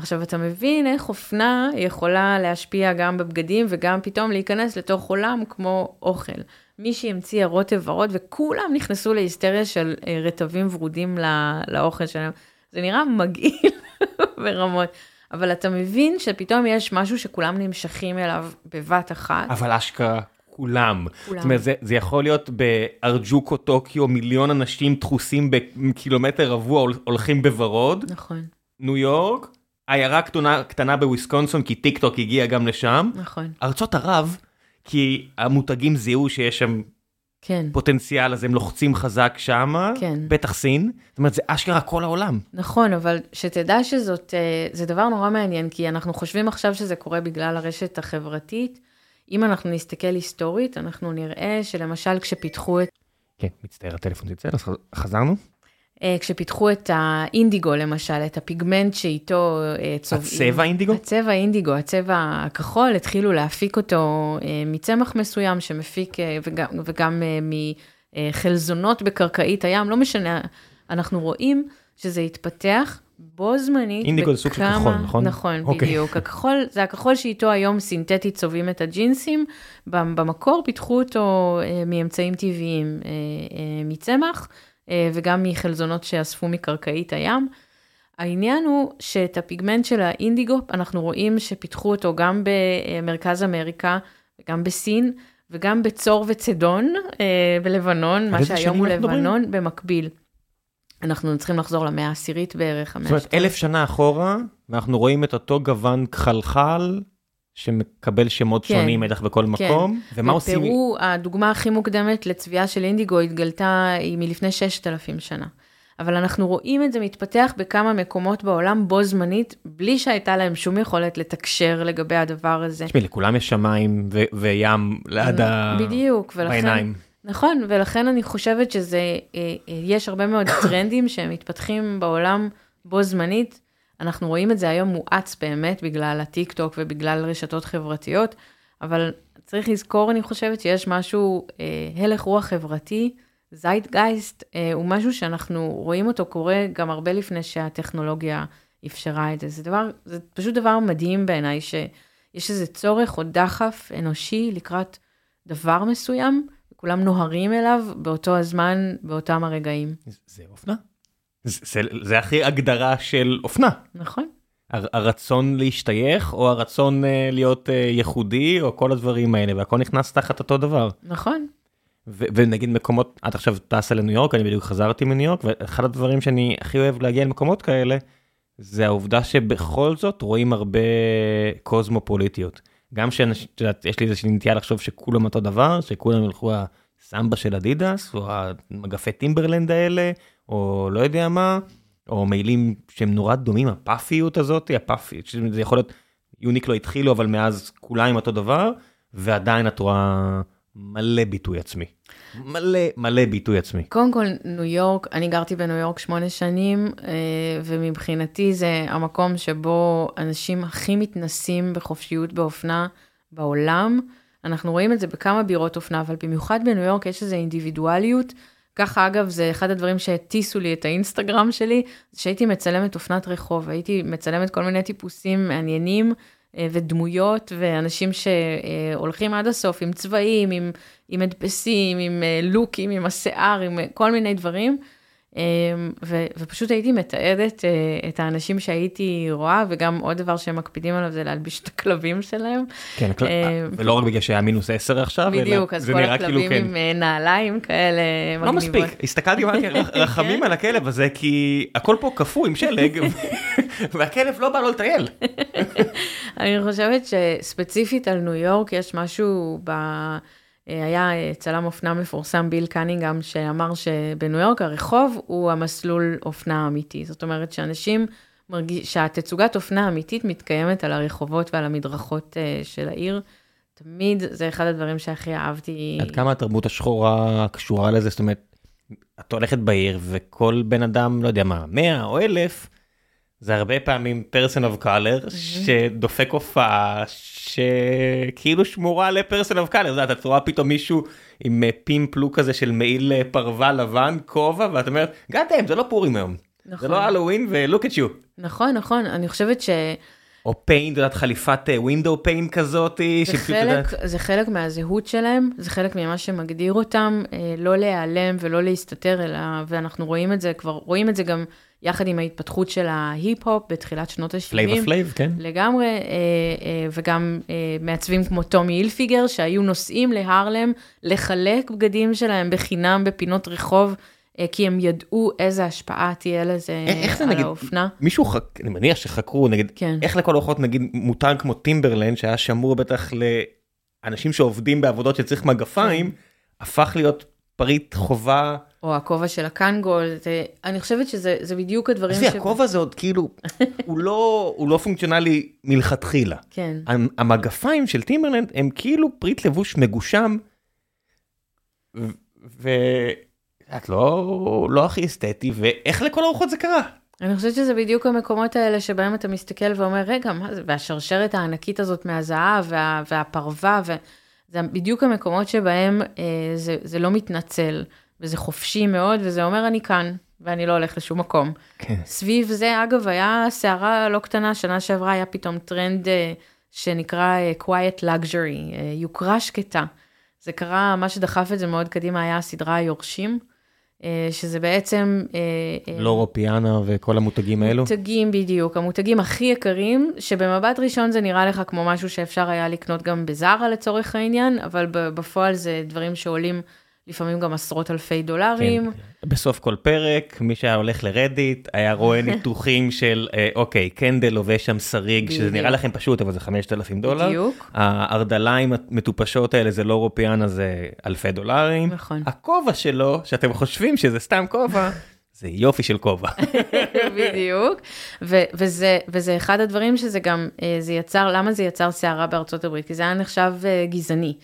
עכשיו, אתה מבין איך אופנה יכולה להשפיע גם בבגדים וגם פתאום להיכנס לתוך עולם כמו אוכל. מישהי המציאה רוטב ורוד וכולם נכנסו להיסטריה של אה, רטבים ורודים לא, לאוכל שלהם. זה נראה מגעיל ברמות. אבל אתה מבין שפתאום יש משהו שכולם נמשכים אליו בבת אחת. אבל אשכרה כולם. כולם. זאת אומרת, זה, זה יכול להיות בהרג'וקו טוקיו, מיליון אנשים דחוסים בקילומטר רבוע הולכים בוורוד. נכון. ניו יורק, עיירה קטנה, קטנה בוויסקונסין, כי טיק טוק הגיע גם לשם. נכון. ארצות ערב, כי המותגים זיהו שיש שם כן. פוטנציאל, אז הם לוחצים חזק שם, כן. בטח סין. זאת אומרת, זה אשכרה כל העולם. נכון, אבל שתדע שזאת, אה, זה דבר נורא מעניין, כי אנחנו חושבים עכשיו שזה קורה בגלל הרשת החברתית. אם אנחנו נסתכל היסטורית, אנחנו נראה שלמשל כשפיתחו את... כן, מצטער, הטלפון צלצל, אז חזרנו? אה, כשפיתחו את האינדיגו למשל, את הפיגמנט שאיתו אה, צובעים. הצבע אינדיגו? הצבע אינדיגו, הצבע הכחול, התחילו להפיק אותו אה, מצמח מסוים שמפיק, וגם, וגם מחלזונות בקרקעית הים, לא משנה, אנחנו רואים שזה התפתח בו זמנית. אינדיגו זה סוג של כחול, נכון? נכון, okay. אוקיי. בדיוק. הכחול, זה הכחול שאיתו היום סינתטית צובעים את הג'ינסים. במקור פיתחו אותו מאמצעים טבעיים, מצמח. אה, וגם מחלזונות שאספו מקרקעית הים. העניין הוא שאת הפיגמנט של האינדיגו, אנחנו רואים שפיתחו אותו גם במרכז אמריקה וגם בסין, וגם בצור וצדון אה, בלבנון, מה שהיום הוא לבנון, במקביל. אנחנו צריכים לחזור למאה העשירית בערך. זאת אומרת, אלף שנה אחורה, ואנחנו רואים את אותו גוון כחלחל שמקבל שמות כן, שונים בטח בכל כן. מקום, ומה עושים? בפרו, הדוגמה הכי מוקדמת לצביעה של אינדיגו התגלתה, היא מלפני 6,000 שנה. אבל אנחנו רואים את זה מתפתח בכמה מקומות בעולם בו זמנית, בלי שהייתה להם שום יכולת לתקשר לגבי הדבר הזה. תשמעי, לכולם יש שמיים ו- וים ליד ה... בדיוק, ולכן... בעיניים. נכון, ולכן אני חושבת שזה, אה, אה, יש הרבה מאוד טרנדים שהם מתפתחים בעולם בו זמנית. אנחנו רואים את זה היום מואץ באמת בגלל הטיק טוק ובגלל רשתות חברתיות, אבל צריך לזכור, אני חושבת, שיש משהו, אה, הלך רוח חברתי, זיידגייסט, אה, הוא משהו שאנחנו רואים אותו קורה גם הרבה לפני שהטכנולוגיה אפשרה את זה. זה דבר, זה פשוט דבר מדהים בעיניי, שיש איזה צורך או דחף אנושי לקראת דבר מסוים, וכולם נוהרים אליו באותו הזמן, באותם הרגעים. זה אופנה? זה, זה הכי הגדרה של אופנה. נכון. הרצון להשתייך או הרצון uh, להיות uh, ייחודי או כל הדברים האלה והכל נכנס תחת אותו דבר. נכון. ונגיד מקומות את עכשיו טסה לניו יורק אני בדיוק חזרתי מניו יורק ואחד הדברים שאני הכי אוהב להגיע למקומות כאלה זה העובדה שבכל זאת רואים הרבה קוזמופוליטיות. גם שיש לי איזושהי נטייה לחשוב שכולם אותו דבר שכולם ילכו הסמבה של אדידס או המגפי טימברלנד האלה או לא יודע מה, או מעילים שהם נורא דומים, הפאפיות הזאת, הפאפיות, שזה יכול להיות יוניקלו התחילו, אבל מאז כולם אותו דבר, ועדיין את רואה מלא ביטוי עצמי. מלא מלא ביטוי עצמי. קודם כל, ניו יורק, אני גרתי בניו יורק שמונה שנים, אה, ומבחינתי זה המקום שבו אנשים הכי מתנסים בחופשיות באופנה בעולם. אנחנו רואים את זה בכמה בירות אופנה, אבל במיוחד בניו יורק יש איזו אינדיבידואליות. ככה, אגב, זה אחד הדברים שהטיסו לי את האינסטגרם שלי, שהייתי מצלמת אופנת רחוב, הייתי מצלמת כל מיני טיפוסים מעניינים. אה, ודמויות ואנשים שהולכים עד הסוף עם צבעים, עם, עם הדפסים, עם אה, לוקים, עם השיער, עם אה, כל מיני דברים. ו, ופשוט הייתי מתעדת את האנשים שהייתי רואה, וגם עוד דבר שהם מקפידים עליו זה להלביש את הכלבים שלהם. כן, ולא רק בגלל שהיה מינוס 10 עכשיו, בדיוק, אז כל הכלבים כאילו, עם כן. נעליים כאלה לא מגניבות. לא מספיק, הסתכלתי ואמרתי, רחמים על הכלב הזה, כי הכל פה קפוא עם שלג, והכלב לא בא לו לטייל. אני חושבת שספציפית על ניו יורק יש משהו ב... היה צלם אופנה מפורסם, ביל קנינגהם, שאמר שבניו יורק הרחוב הוא המסלול אופנה האמיתי. זאת אומרת שאנשים מרגיש שהתצוגת אופנה האמיתית מתקיימת על הרחובות ועל המדרכות אה, של העיר. תמיד זה אחד הדברים שהכי אהבתי. עד כמה התרבות השחורה קשורה לזה? זאת אומרת, את הולכת בעיר וכל בן אדם, לא יודע מה, 100 או 1000, זה הרבה פעמים person of color שדופק הופעה שכאילו שמורה ל person of color, אתה רואה פתאום מישהו עם אה, פימפ לוק כזה של מעיל אה, פרווה לבן, כובע, ואת אומרת, goddamn, זה לא פורים היום. נכון. זה לא Halloween ו look at you. נכון, נכון, אני חושבת ש... או fine, את יודעת, חליפת ווינדו אה, fine כזאת. זה, חלק, זה חלק מהזהות שלהם, זה חלק ממה שמגדיר אותם, לא להיעלם ולא להסתתר, אלא, ואנחנו רואים את זה, כבר רואים את זה גם יחד עם ההתפתחות של ההיפ-הופ בתחילת שנות ה-70. Flavor Flav, כן. לגמרי, אה, אה, וגם אה, מעצבים כמו טומי הילפיגר, שהיו נוסעים להרלם לחלק בגדים שלהם בחינם בפינות רחוב. כי הם ידעו איזה השפעה תהיה לזה איך על נגיד, האופנה. מישהו, חק... אני מניח שחקרו, נגיד, כן. איך לכל הרוחות, נגיד, מותג כמו טימברלנד, שהיה שמור בטח לאנשים שעובדים בעבודות שצריך מגפיים, כן. הפך להיות פריט חובה. או הכובע של הקנגול, זה, אני חושבת שזה בדיוק הדברים ש... עזבי, הכובע הזה עוד כאילו, הוא, לא, הוא לא פונקציונלי מלכתחילה. כן. המגפיים של טימברלנד הם כאילו פריט לבוש מגושם, ואת לא, לא הכי אסתטי, ואיך לכל הרוחות זה קרה? אני חושבת שזה בדיוק המקומות האלה שבהם אתה מסתכל ואומר, רגע, מה זה, והשרשרת הענקית הזאת מהזהב וה, והפרווה, ו... זה בדיוק המקומות שבהם אה, זה, זה לא מתנצל, וזה חופשי מאוד, וזה אומר אני כאן, ואני לא הולך לשום מקום. כן. סביב זה, אגב, היה סערה לא קטנה, שנה שעברה היה פתאום טרנד אה, שנקרא אה, quiet luxury, אה, יוקרה שקטה. זה קרה, מה שדחף את זה מאוד קדימה היה הסדרה היורשים. אה, שזה בעצם... אה, אה, לורו פיאנה וכל המותגים האלו? מותגים בדיוק, המותגים הכי יקרים, שבמבט ראשון זה נראה לך כמו משהו שאפשר היה לקנות גם בזארה לצורך העניין, אבל בפועל זה דברים שעולים לפעמים גם עשרות אלפי דולרים. כן. בסוף כל פרק, מי שהיה הולך לרדיט, היה רואה ניתוחים של, אה, אוקיי, קנדל לובש שם שריג, בדיוק. שזה נראה לכם פשוט, אבל זה 5,000 דולר. בדיוק. הארדליים המטופשות האלה זה לא רופיאנה, זה אלפי דולרים. נכון. הכובע שלו, שאתם חושבים שזה סתם כובע, זה יופי של כובע. בדיוק, ו- וזה, וזה אחד הדברים שזה גם, אה, זה יצר, למה זה יצר סערה בארצות הברית? כי זה היה נחשב אה, גזעני.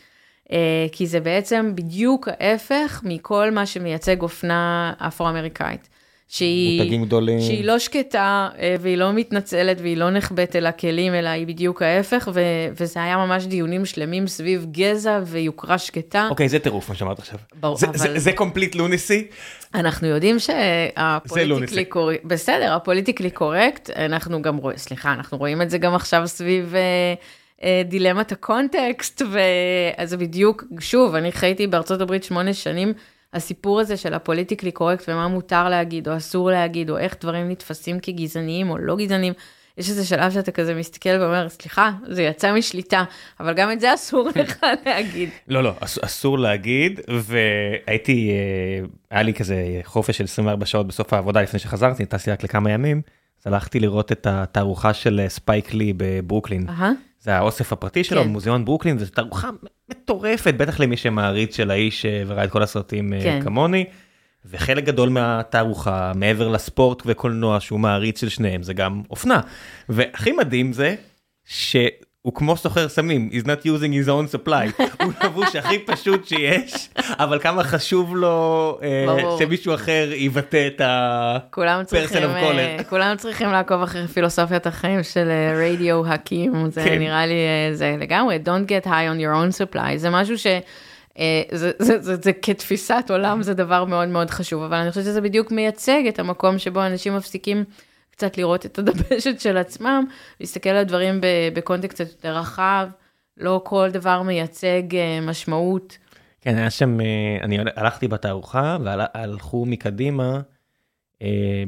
אה, כי זה בעצם בדיוק ההפך מכל מה שמייצג אופנה אפרו-אמריקאית. שהיא, מותגים גדולים. שהיא לא שקטה אה, והיא לא מתנצלת והיא לא נחבאת אל הכלים, אלא היא בדיוק ההפך, ו, וזה היה ממש דיונים שלמים סביב גזע ויוקרה שקטה. אוקיי, זה טירוף מה שאמרת עכשיו. ברור, זה, אבל... זה, זה complete lunacy? אנחנו יודעים שה politically correct, בסדר, ה politically correct, אנחנו גם רואים, סליחה, אנחנו רואים את זה גם עכשיו סביב... אה, דילמת הקונטקסט, וזה בדיוק, שוב, אני חייתי בארצות הברית שמונה שנים, הסיפור הזה של הפוליטיקלי קורקט ומה מותר להגיד או אסור להגיד, או איך דברים נתפסים כגזעניים או לא גזעניים. יש איזה שלב שאתה כזה מסתכל ואומר, סליחה, זה יצא משליטה, אבל גם את זה אסור לך להגיד. לא, לא, אס, אסור להגיד, והייתי, אה, היה לי כזה חופש של 24 שעות בסוף העבודה לפני שחזרתי, טסתי רק לכמה ימים, אז הלכתי לראות את התערוכה של ספייק לי בברוקלין. Uh-huh. זה האוסף הפרטי שלו, כן. מוזיאון ברוקלין, וזו תערוכה מטורפת, בטח למי שמעריץ של האיש אה, וראה את כל הסרטים אה, כן. כמוני. וחלק גדול מהתערוכה, מעבר לספורט וקולנוע שהוא מעריץ של שניהם, זה גם אופנה. והכי מדהים זה שהוא כמו סוחר סמים, he's not using his own supply, הוא לבוש הכי פשוט שיש, אבל כמה חשוב לו אה, שמישהו אחר יבטא את ה... כולם צריכים, אה, כולם צריכים לעקוב אחרי פילוסופיית החיים של רדיו הקים, זה כן. נראה לי, זה לגמרי, don't get high on your own supply, זה משהו ש... זה, זה, זה, זה כתפיסת עולם זה דבר מאוד מאוד חשוב, אבל אני חושבת שזה בדיוק מייצג את המקום שבו אנשים מפסיקים קצת לראות את הדבשת של עצמם, להסתכל על דברים בקונטקסט קצת יותר רחב, לא כל דבר מייצג אה, משמעות. כן, היה שם, אה, אני הלכתי בתערוכה והלכו מקדימה אה,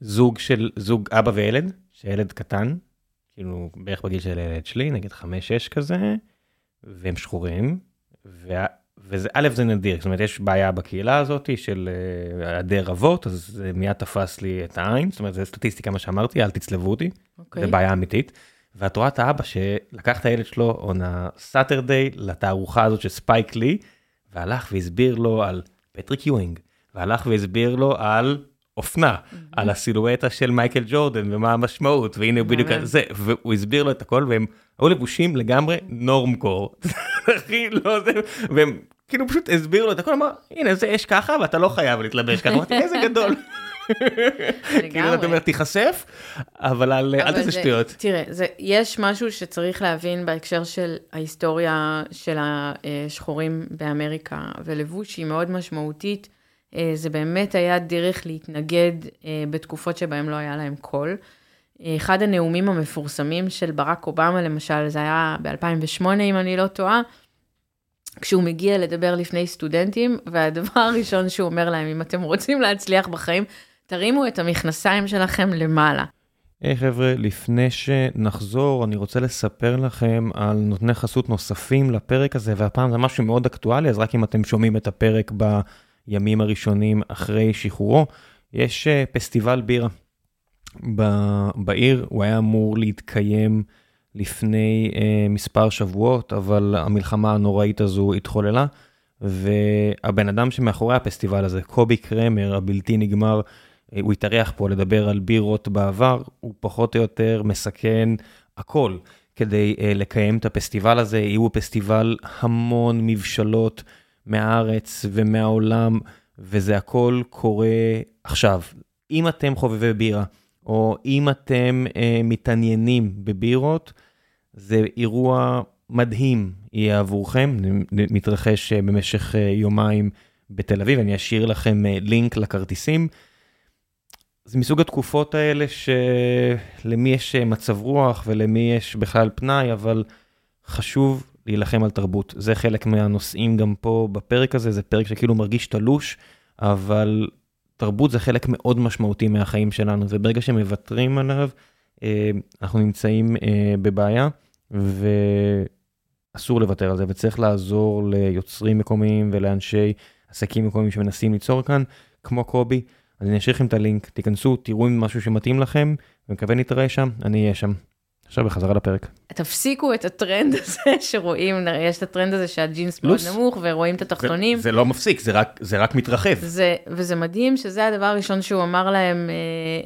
זוג של, זוג אבא וילד, שילד קטן, כאילו בערך בגיל של הילד שלי, נגיד 5-6 כזה, והם שחורים, וה... וזה, א', זה נדיר, זאת אומרת, יש בעיה בקהילה הזאת של אה, היעדר אבות, אז זה מיד תפס לי את העין, זאת אומרת, זה סטטיסטיקה מה שאמרתי, אל תצלבו אותי, okay. אוקיי. זה בעיה אמיתית. ואת רואה את האבא שלקח את הילד שלו on a Saturday לתערוכה הזאת של ספייק לי, והלך והסביר לו על פטריק יואינג, והלך והסביר לו על אופנה. על הסילואטה של מייקל ג'ורדן ומה המשמעות, והנה הוא בדיוק זה, והוא הסביר לו את הכל, והם היו לבושים לגמרי נורם קור, הכי לא זה, והם כאילו פשוט הסבירו לו את הכל, אמר, הנה זה יש ככה ואתה לא חייב להתלבש ככה, אמרתי איזה גדול. כאילו אתה אומר תיחשף, אבל אל תעשה שטויות. תראה, יש משהו שצריך להבין בהקשר של ההיסטוריה של השחורים באמריקה, ולבוש היא מאוד משמעותית. אה, זה באמת היה דרך להתנגד אה, בתקופות שבהן לא היה להם קול. אחד הנאומים המפורסמים של ברק אובמה, למשל, זה היה ב-2008, אם אני לא טועה, כשהוא מגיע לדבר לפני סטודנטים, והדבר הראשון שהוא אומר להם, אם אתם רוצים להצליח בחיים, תרימו את המכנסיים שלכם למעלה. היי hey, חבר'ה, לפני שנחזור, אני רוצה לספר לכם על נותני חסות נוספים לפרק הזה, והפעם זה משהו מאוד אקטואלי, אז רק אם אתם שומעים את הפרק בימים הראשונים אחרי שחרורו, יש אה, פסטיבל בירה בעיר, הוא היה אמור להתקיים לפני אה, מספר שבועות, אבל המלחמה הנוראית הזו התחוללה, והבן אדם שמאחורי הפסטיבל הזה, קובי קרמר, הבלתי נגמר, אה, הוא התארח פה לדבר על בירות בעבר, הוא פחות או יותר מסכן הכל כדי לקיים את הפסטיבל הזה. יהיו פסטיבל המון מבשלות מהארץ ומהעולם, וזה הכל קורה עכשיו. אם אתם חובבי בירה, או אם אתם אה, מתעניינים בבירות, זה אירוע מדהים יהיה עבורכם, מתרחש אה, במשך אה, יומיים בתל אביב, אני אשאיר לכם אה, לינק לכרטיסים. זה מסוג התקופות האלה שלמי יש מצב רוח ולמי יש בכלל פנאי, אבל חשוב להילחם על תרבות. זה חלק מהנושאים גם פה בפרק הזה, זה פרק שכאילו מרגיש תלוש, אבל תרבות זה חלק מאוד משמעותי מהחיים שלנו, וברגע שמוותרים עליו, אנחנו נמצאים בבעיה. ואסור לוותר על זה, וצריך לעזור ליוצרים מקומיים ולאנשי עסקים מקומיים שמנסים ליצור כאן, כמו קובי. אז אני אשאיר לכם את הלינק, תיכנסו, תראו אם משהו שמתאים לכם, ומקווה נתראה שם, אני אהיה שם. עכשיו בחזרה לפרק. תפסיקו את הטרנד הזה שרואים, יש את הטרנד הזה שהג'ינס מאוד נמוך ורואים את התחתונים. זה, זה לא מפסיק, זה רק, זה רק מתרחב. זה, וזה מדהים שזה הדבר הראשון שהוא אמר להם אה,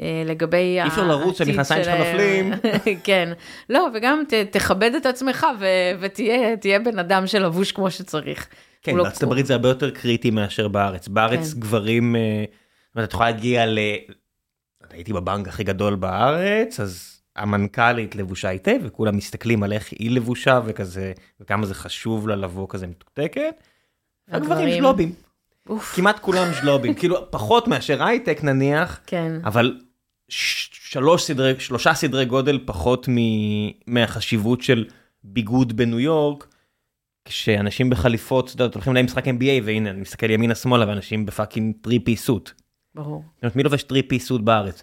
אה, לגבי העתיד שלהם. אי אפשר לרוץ שהמכנסיים שלך נופלים. כן, לא, וגם ת, תכבד את עצמך ו, ותהיה בן אדם שלבוש כמו שצריך. כן, לא בארצות הברית זה הרבה יותר קריטי מאשר בארץ. בארץ כן. גברים, אה, את יכולה להגיע ל... הייתי בבנק הכי גדול בארץ, אז... המנכ"לית לבושה היטב וכולם מסתכלים על איך היא לבושה וכזה וכמה זה חשוב לה לבוא כזה מתוקתקת. הגברים ז'לובים. כמעט כולם ז'לובים כאילו פחות מאשר הייטק נניח כן אבל שלוש סדרי שלושה סדרי גודל פחות מהחשיבות של ביגוד בניו יורק. כשאנשים בחליפות הולכים למשחק NBA והנה אני מסתכל ימינה שמאלה ואנשים ב fucking three-piece suit. ברור. מי לובש טרי פי סוט בארץ?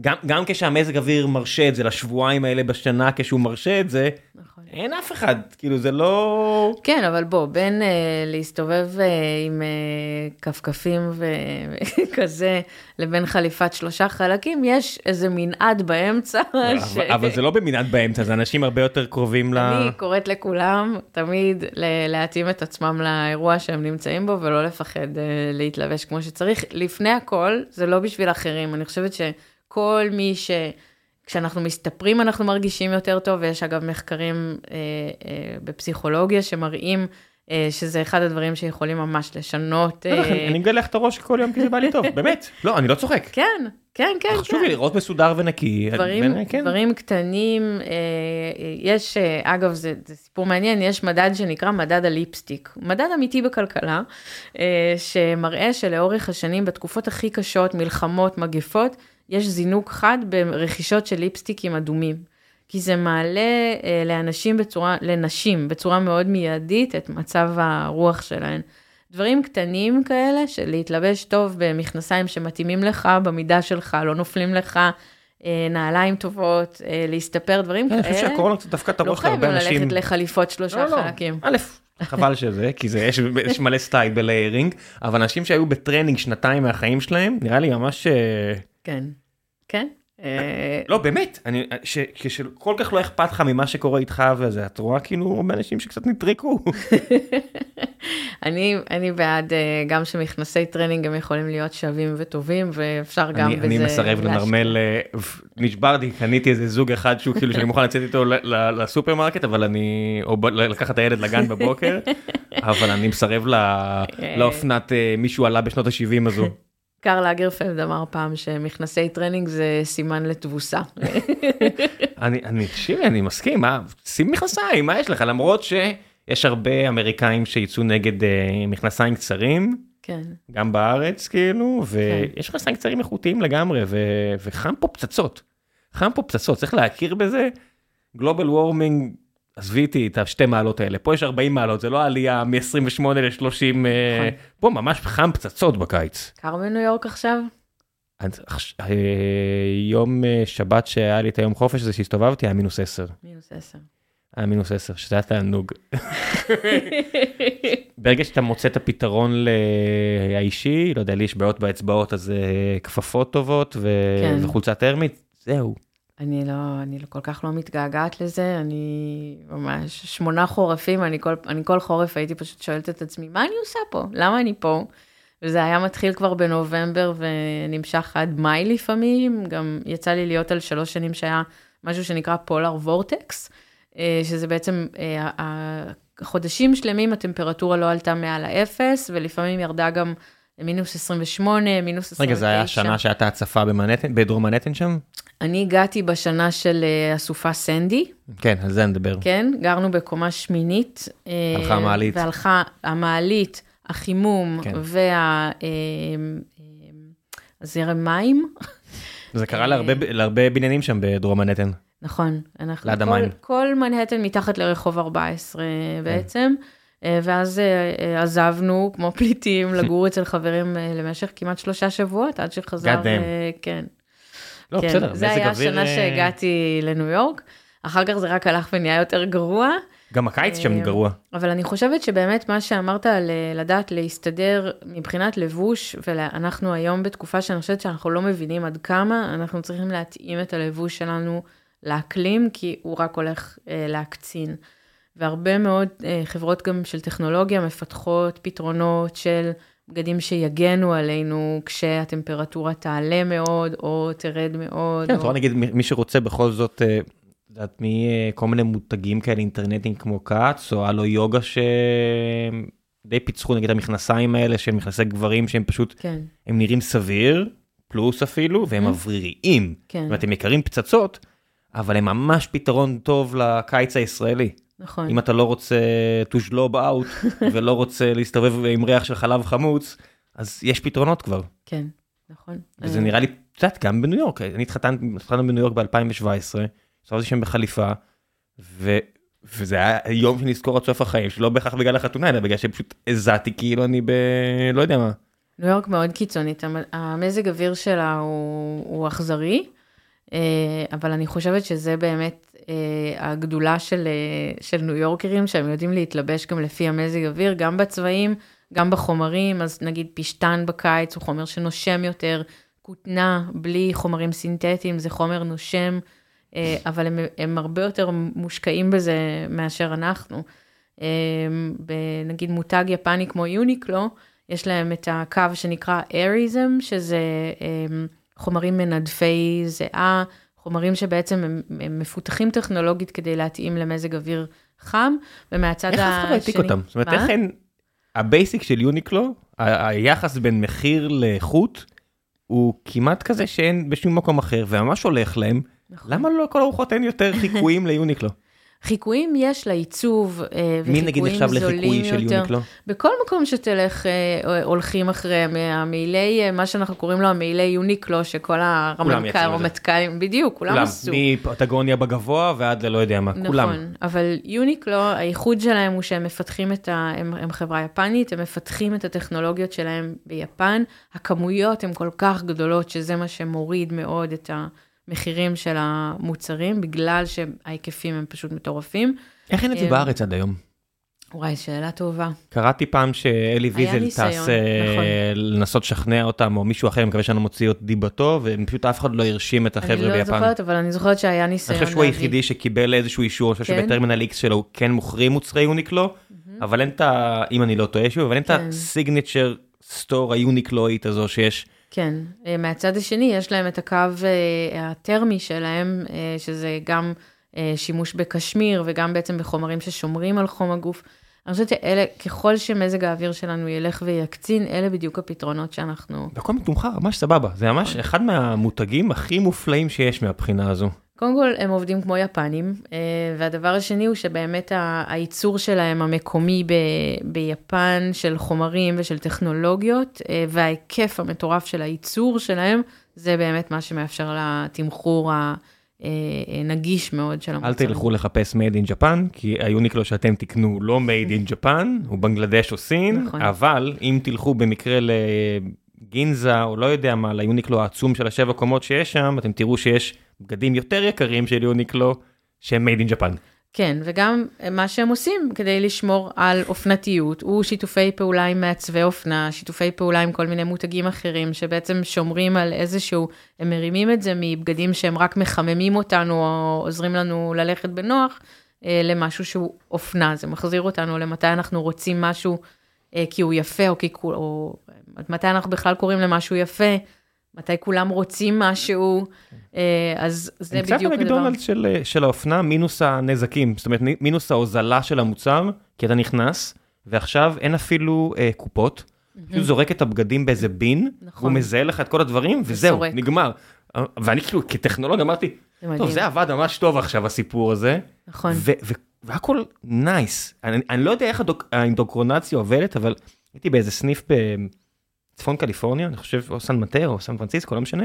גם, גם כשהמזג אוויר מרשה את זה לשבועיים האלה בשנה כשהוא מרשה את זה, נכון. אין אף אחד, כאילו זה לא... כן, אבל בוא, בין אה, להסתובב אה, עם אה, כפכפים וכזה, לבין חליפת שלושה חלקים, יש איזה מנעד באמצע. אבל, ש... אבל זה לא במנעד באמצע, זה אנשים הרבה יותר קרובים ל... אני קוראת לכולם תמיד להתאים את עצמם לאירוע שהם נמצאים בו, ולא לפחד אה, להתלבש כמו שצריך. לפני הכל, זה לא בשביל אחרים, אני חושבת ש... כל מי כשאנחנו מסתפרים אנחנו מרגישים יותר טוב, ויש אגב מחקרים אה, אה, בפסיכולוגיה שמראים אה, שזה אחד הדברים שיכולים ממש לשנות. בטח, אני אה, אני מגלח את הראש כל יום כי זה בא לי טוב, באמת. לא, אני לא צוחק. כן, כן, כן. חשוב כן. לי לראות מסודר ונקי. דברים, בעיניי, כן. דברים קטנים, אה, יש, אה, אגב, זה, זה סיפור מעניין, יש מדד שנקרא מדד הליפסטיק, מדד אמיתי בכלכלה, אה, שמראה שלאורך השנים, בתקופות הכי קשות, מלחמות, מגפות, יש זינוק חד ברכישות של ליפסטיקים אדומים. כי זה מעלה אה, לאנשים בצורה, לנשים בצורה מאוד מיידית את מצב הרוח שלהן. דברים קטנים כאלה, של להתלבש טוב במכנסיים שמתאימים לך, במידה שלך, לא נופלים לך, אה, נעליים טובות, אה, להסתפר, דברים אני כאלה. חושב שהקורונה קצת את לא הראש להרבה חייבים אנשים. ללכת לחליפות שלושה לא, לא. חלקים. א', חבל שזה, כי זה, יש, יש מלא סטייל ב layering, אבל אנשים שהיו בטרנינג שנתיים מהחיים שלהם, נראה לי ממש... אה, כן, כן. אה, לא, באמת, כשכל כך לא אכפת לך ממה שקורה איתך וזה, את רואה כאילו הרבה אנשים שקצת נטרקו. אני, אני בעד אה, גם שמכנסי טרנינג הם יכולים להיות שווים וטובים, ואפשר גם אני, בזה אני מסרב. לנרמל, אה, נשברתי, קניתי איזה זוג אחד שהוא כאילו שאני מוכן לצאת איתו לסופרמרקט, אבל אני, או לקחת את הילד לגן בבוקר, אבל אני מסרב לאופנת מישהו עלה בשנות ה-70 הזו. קרל לגרפלד אמר פעם שמכנסי טרנינג זה סימן לתבוסה. אני, אני, תקשיבי, אני מסכים, מה, שים מכנסיים, מה יש לך? למרות שיש הרבה אמריקאים שיצאו נגד אה, מכנסיים קצרים, כן, גם בארץ כאילו, ויש מכנסיים קצרים איכותיים לגמרי, ו, וחם פה פצצות. חם פה פצצות, צריך להכיר בזה. גלובל וורמינג, עזבי איתי את השתי מעלות האלה, פה יש 40 מעלות, זה לא עלייה מ-28 ל-30, נכון. פה ממש חם פצצות בקיץ. קר בניו יורק עכשיו? אה, יום אה, שבת שהיה לי את היום חופש הזה שהסתובבתי היה מינוס 10. מינוס עשר. היה מינוס 10, שזה היה תענוג. ברגע שאתה מוצא את הפתרון האישי, לא יודע, לי יש בעיות באצבעות, אז אה, כפפות טובות ו- כן. וחולצה טרמית, זהו. אני לא, אני לא, כל כך לא מתגעגעת לזה, אני ממש שמונה חורפים, אני כל, אני כל חורף הייתי פשוט שואלת את עצמי, מה אני עושה פה? למה אני פה? וזה היה מתחיל כבר בנובמבר ונמשך עד מאי לפעמים, גם יצא לי להיות על שלוש שנים שהיה משהו שנקרא פולר וורטקס, אה, שזה בעצם אה, חודשים שלמים הטמפרטורה לא עלתה מעל האפס, ולפעמים ירדה גם למינוס 28, מינוס 29. רגע, זה היה השנה שהייתה הצפה בדרום מנהטן שם? אני הגעתי בשנה של אה, הסופה סנדי, כן, על זה נדבר. כן, גרנו בקומה שמינית. אה, הלכה המעלית. והלכה המעלית, החימום כן. והזרם מים. זה קרה להרבה, להרבה בניינים שם בדרום מנהטן. נכון, אנחנו, ליד כל, המים. כל מנהטן מתחת לרחוב 14 בעצם, אה, ואז אה, אה, עזבנו כמו פליטים לגור אצל חברים אה, למשך כמעט שלושה שבועות, עד שחזר. אה, כן. לא, כן, בסדר, זה היה אוויר, השנה אה, שהגעתי לניו יורק, אחר כך זה רק הלך ונהיה יותר גרוע. גם הקיץ שם אה, גרוע. אבל אני חושבת שבאמת מה שאמרת על אה, לדעת להסתדר מבחינת לבוש, ואנחנו היום בתקופה שאני חושבת שאנחנו לא מבינים עד כמה אנחנו צריכים להתאים את הלבוש שלנו לאקלים, כי הוא רק הולך אה, להקצין. והרבה מאוד אה, חברות גם של טכנולוגיה מפתחות פתרונות של בגדים שיגנו עלינו כשהטמפרטורה תעלה מאוד או תרד מאוד. כן, או... נגיד מי שרוצה בכל זאת, אה, את מכל מיני מותגים כאלה אינטרנטיים כמו כץ, או הלו יוגה שדי פיצחו נגיד המכנסיים האלה שהם מכנסי גברים שהם פשוט, כן, הם נראים סביר, פלוס אפילו, והם מבריריים. כן, ואתם יקרים פצצות, אבל הם ממש פתרון טוב לקיץ הישראלי. נכון. אם אתה לא רוצה to slob out ולא רוצה להסתובב עם ריח של חלב חמוץ, אז יש פתרונות כבר. כן, נכון. וזה אה, נראה לי, את יודעת, גם בניו יורק, אני התחתנו בניו יורק ב-2017, הסתובבתי שם בחליפה, ו... וזה היה יום שנזכור עד סוף החיים, שלא בהכרח בגלל החתונה, אלא בגלל שפשוט הזעתי כאילו אני ב... לא יודע מה. ניו יורק מאוד קיצונית, המ- המזג אוויר שלה הוא, הוא אכזרי, אה, אבל אני חושבת שזה באמת הגדולה של, אה, של ניו יורקרים, שהם יודעים להתלבש גם לפי המזג אוויר, גם בצבעים, גם בחומרים, אז נגיד פשטן בקיץ הוא חומר שנושם יותר, כותנה בלי חומרים סינתטיים זה חומר נושם, אה, אבל הם, הם הרבה יותר מושקעים בזה מאשר אנחנו. אה, נגיד מותג יפני כמו יוניקלו, יש להם את הקו שנקרא AIRism, שזה אה, חומרים מנדפי זיעה, חומרים שבעצם הם, הם מפותחים טכנולוגית כדי להתאים למזג אוויר חם, ומהצד השני... איך אף אחד לא העתיק אותם? זאת אומרת, איך אין... ה basic של יוניקלו, היחס בין מחיר לאיכות, הוא כמעט כזה שאין בשום מקום אחר, וממש הולך להם. נכון. למה לכל הרוחות אין יותר חיקויים ליוניקלו? חיקויים יש לעיצוב, וחיקויים זולים יותר. מי נגיד נחשב לחיקוי של יוניקלו? בכל מקום שתלך אה, הולכים אחרי המעילי, אה, מה שאנחנו קוראים לו המעילי יוניקלו, שכל הרמטכ"לים, בדיוק, כולם עשו. מפטגוניה בגבוה ועד ללא יודע מה, נכון, כולם. נכון, אבל יוניקלו, הייחוד שלהם הוא שהם מפתחים את ה... הם, הם חברה יפנית, הם מפתחים את הטכנולוגיות שלהם ביפן, הכמויות הן כל כך גדולות, שזה מה שמוריד מאוד את ה... המחירים של המוצרים, בגלל שההיקפים הם פשוט מטורפים. איך אין את זה אה, בארץ עד היום? וואי, שאלה טובה. קראתי פעם שאלי ויזל טס נכון. לנסות לשכנע אותם, או מישהו אחר, אני מקווה שאני לא מוציא את דיבתו, ופשוט אף אחד לא הרשים את החבר'ה ביפן. אני לא זוכרת, אבל אני זוכרת שהיה ניסיון. אני חושב שהוא היחידי שקיבל איזשהו אישור, אני חושב כן? שבטרמינל X שלו כן מוכרים מוצרי יוניקלו, אבל אין את ה... אם אני לא טועה שוב, אבל אין את הסיגניצ'ר סטור היוניקלואית הזו שיש. כן, אה, מהצד השני יש להם את הקו אה, הטרמי שלהם, אה, שזה גם שימוש בקשמיר וגם בעצם בחומרים ששומרים על חום הגוף. אני חושבת שאלה, ככל שמזג האוויר שלנו ילך ויקצין, אלה בדיוק הפתרונות שאנחנו... והכל מתומחר, ממש סבבה, זה ממש נכון. אחד מהמותגים הכי מופלאים שיש מהבחינה הזו. קודם כל, הם עובדים כמו יפנים, אה, והדבר השני הוא שבאמת הייצור שלהם המקומי ב, ביפן, של חומרים ושל טכנולוגיות, אה, וההיקף המטורף של הייצור שלהם, זה באמת מה שמאפשר לתמחור הנגיש מאוד של המוצרים. אל תלכו לחפש made in Japan, כי היוניקלו שאתם תקנו לא made in Japan, הוא בנגלדש או סין, נכון. אבל אם תלכו במקרה לגינזה, או לא יודע מה, ליוניקלו העצום של השבע קומות שיש שם, אתם תראו שיש... בגדים יותר יקרים של יוניקלו, שהם made in Japan. כן, וגם מה שהם עושים כדי לשמור על אופנתיות, הוא שיתופי פעולה עם מעצבי אופנה, שיתופי פעולה עם כל מיני מותגים אחרים, שבעצם שומרים על איזשהו, הם מרימים את זה מבגדים שהם רק מחממים אותנו, או עוזרים לנו ללכת בנוח, אה, למשהו שהוא אופנה, זה מחזיר אותנו למתי אנחנו רוצים משהו אה, כי הוא יפה, או, כי, או מתי אנחנו בכלל קוראים למשהו יפה, מתי כולם רוצים משהו, אה, אז זה בדיוק הדבר. קצת המקדונלדס של, אה, של האופנה, מינוס הנזקים, זאת אומרת, מינוס ההוזלה של המוצר, כי אתה נכנס, ועכשיו אין אפילו אה, קופות, פשוט זורק את הבגדים באיזה bin, נכון. הוא מזהה לך את כל הדברים, וזהו, וסורק. נגמר. ואני כאילו, כטכנולוג אמרתי, טוב, זה עבד ממש טוב עכשיו, הסיפור הזה. נכון. והכל nice. אני, אני לא יודע איך האינדוקרונציה עובדת, אבל הייתי באיזה סניף. צפון קליפורניה, אני חושב, או סן מטר או סן פרנסיסקו, לא משנה,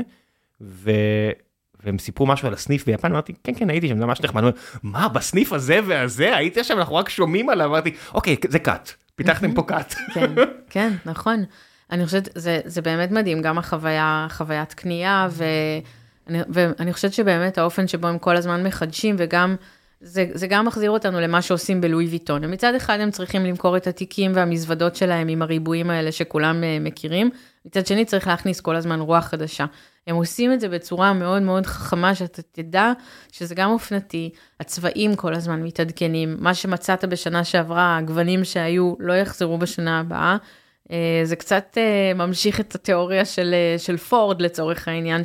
ו... והם סיפרו משהו על הסניף ביפן, אמרתי, כן, כן, הייתי שם, זה ממש נחמד. מה, בסניף הזה והזה? הייתי שם, אנחנו רק שומעים עליו, אמרתי, אוקיי, זה קאט, פיתחתם פה קאט. כן, כן, נכון. אני חושבת, זה, זה באמת מדהים, גם החוויה, חוויית קנייה, ואני, ואני חושבת שבאמת האופן שבו הם כל הזמן מחדשים, וגם, זה, זה גם מחזיר אותנו למה שעושים בלואי ויטון. מצד אחד הם צריכים למכור את התיקים והמזוודות שלהם עם הריבועים האלה שכולם uh, מכירים, מצד שני צריך להכניס כל הזמן רוח חדשה. הם עושים את זה בצורה מאוד מאוד חכמה, שאתה תדע שזה גם אופנתי, הצבעים כל הזמן מתעדכנים, מה שמצאת בשנה שעברה, הגוונים שהיו לא יחזרו בשנה הבאה. Uh, זה קצת uh, ממשיך את התיאוריה של, של פורד לצורך העניין,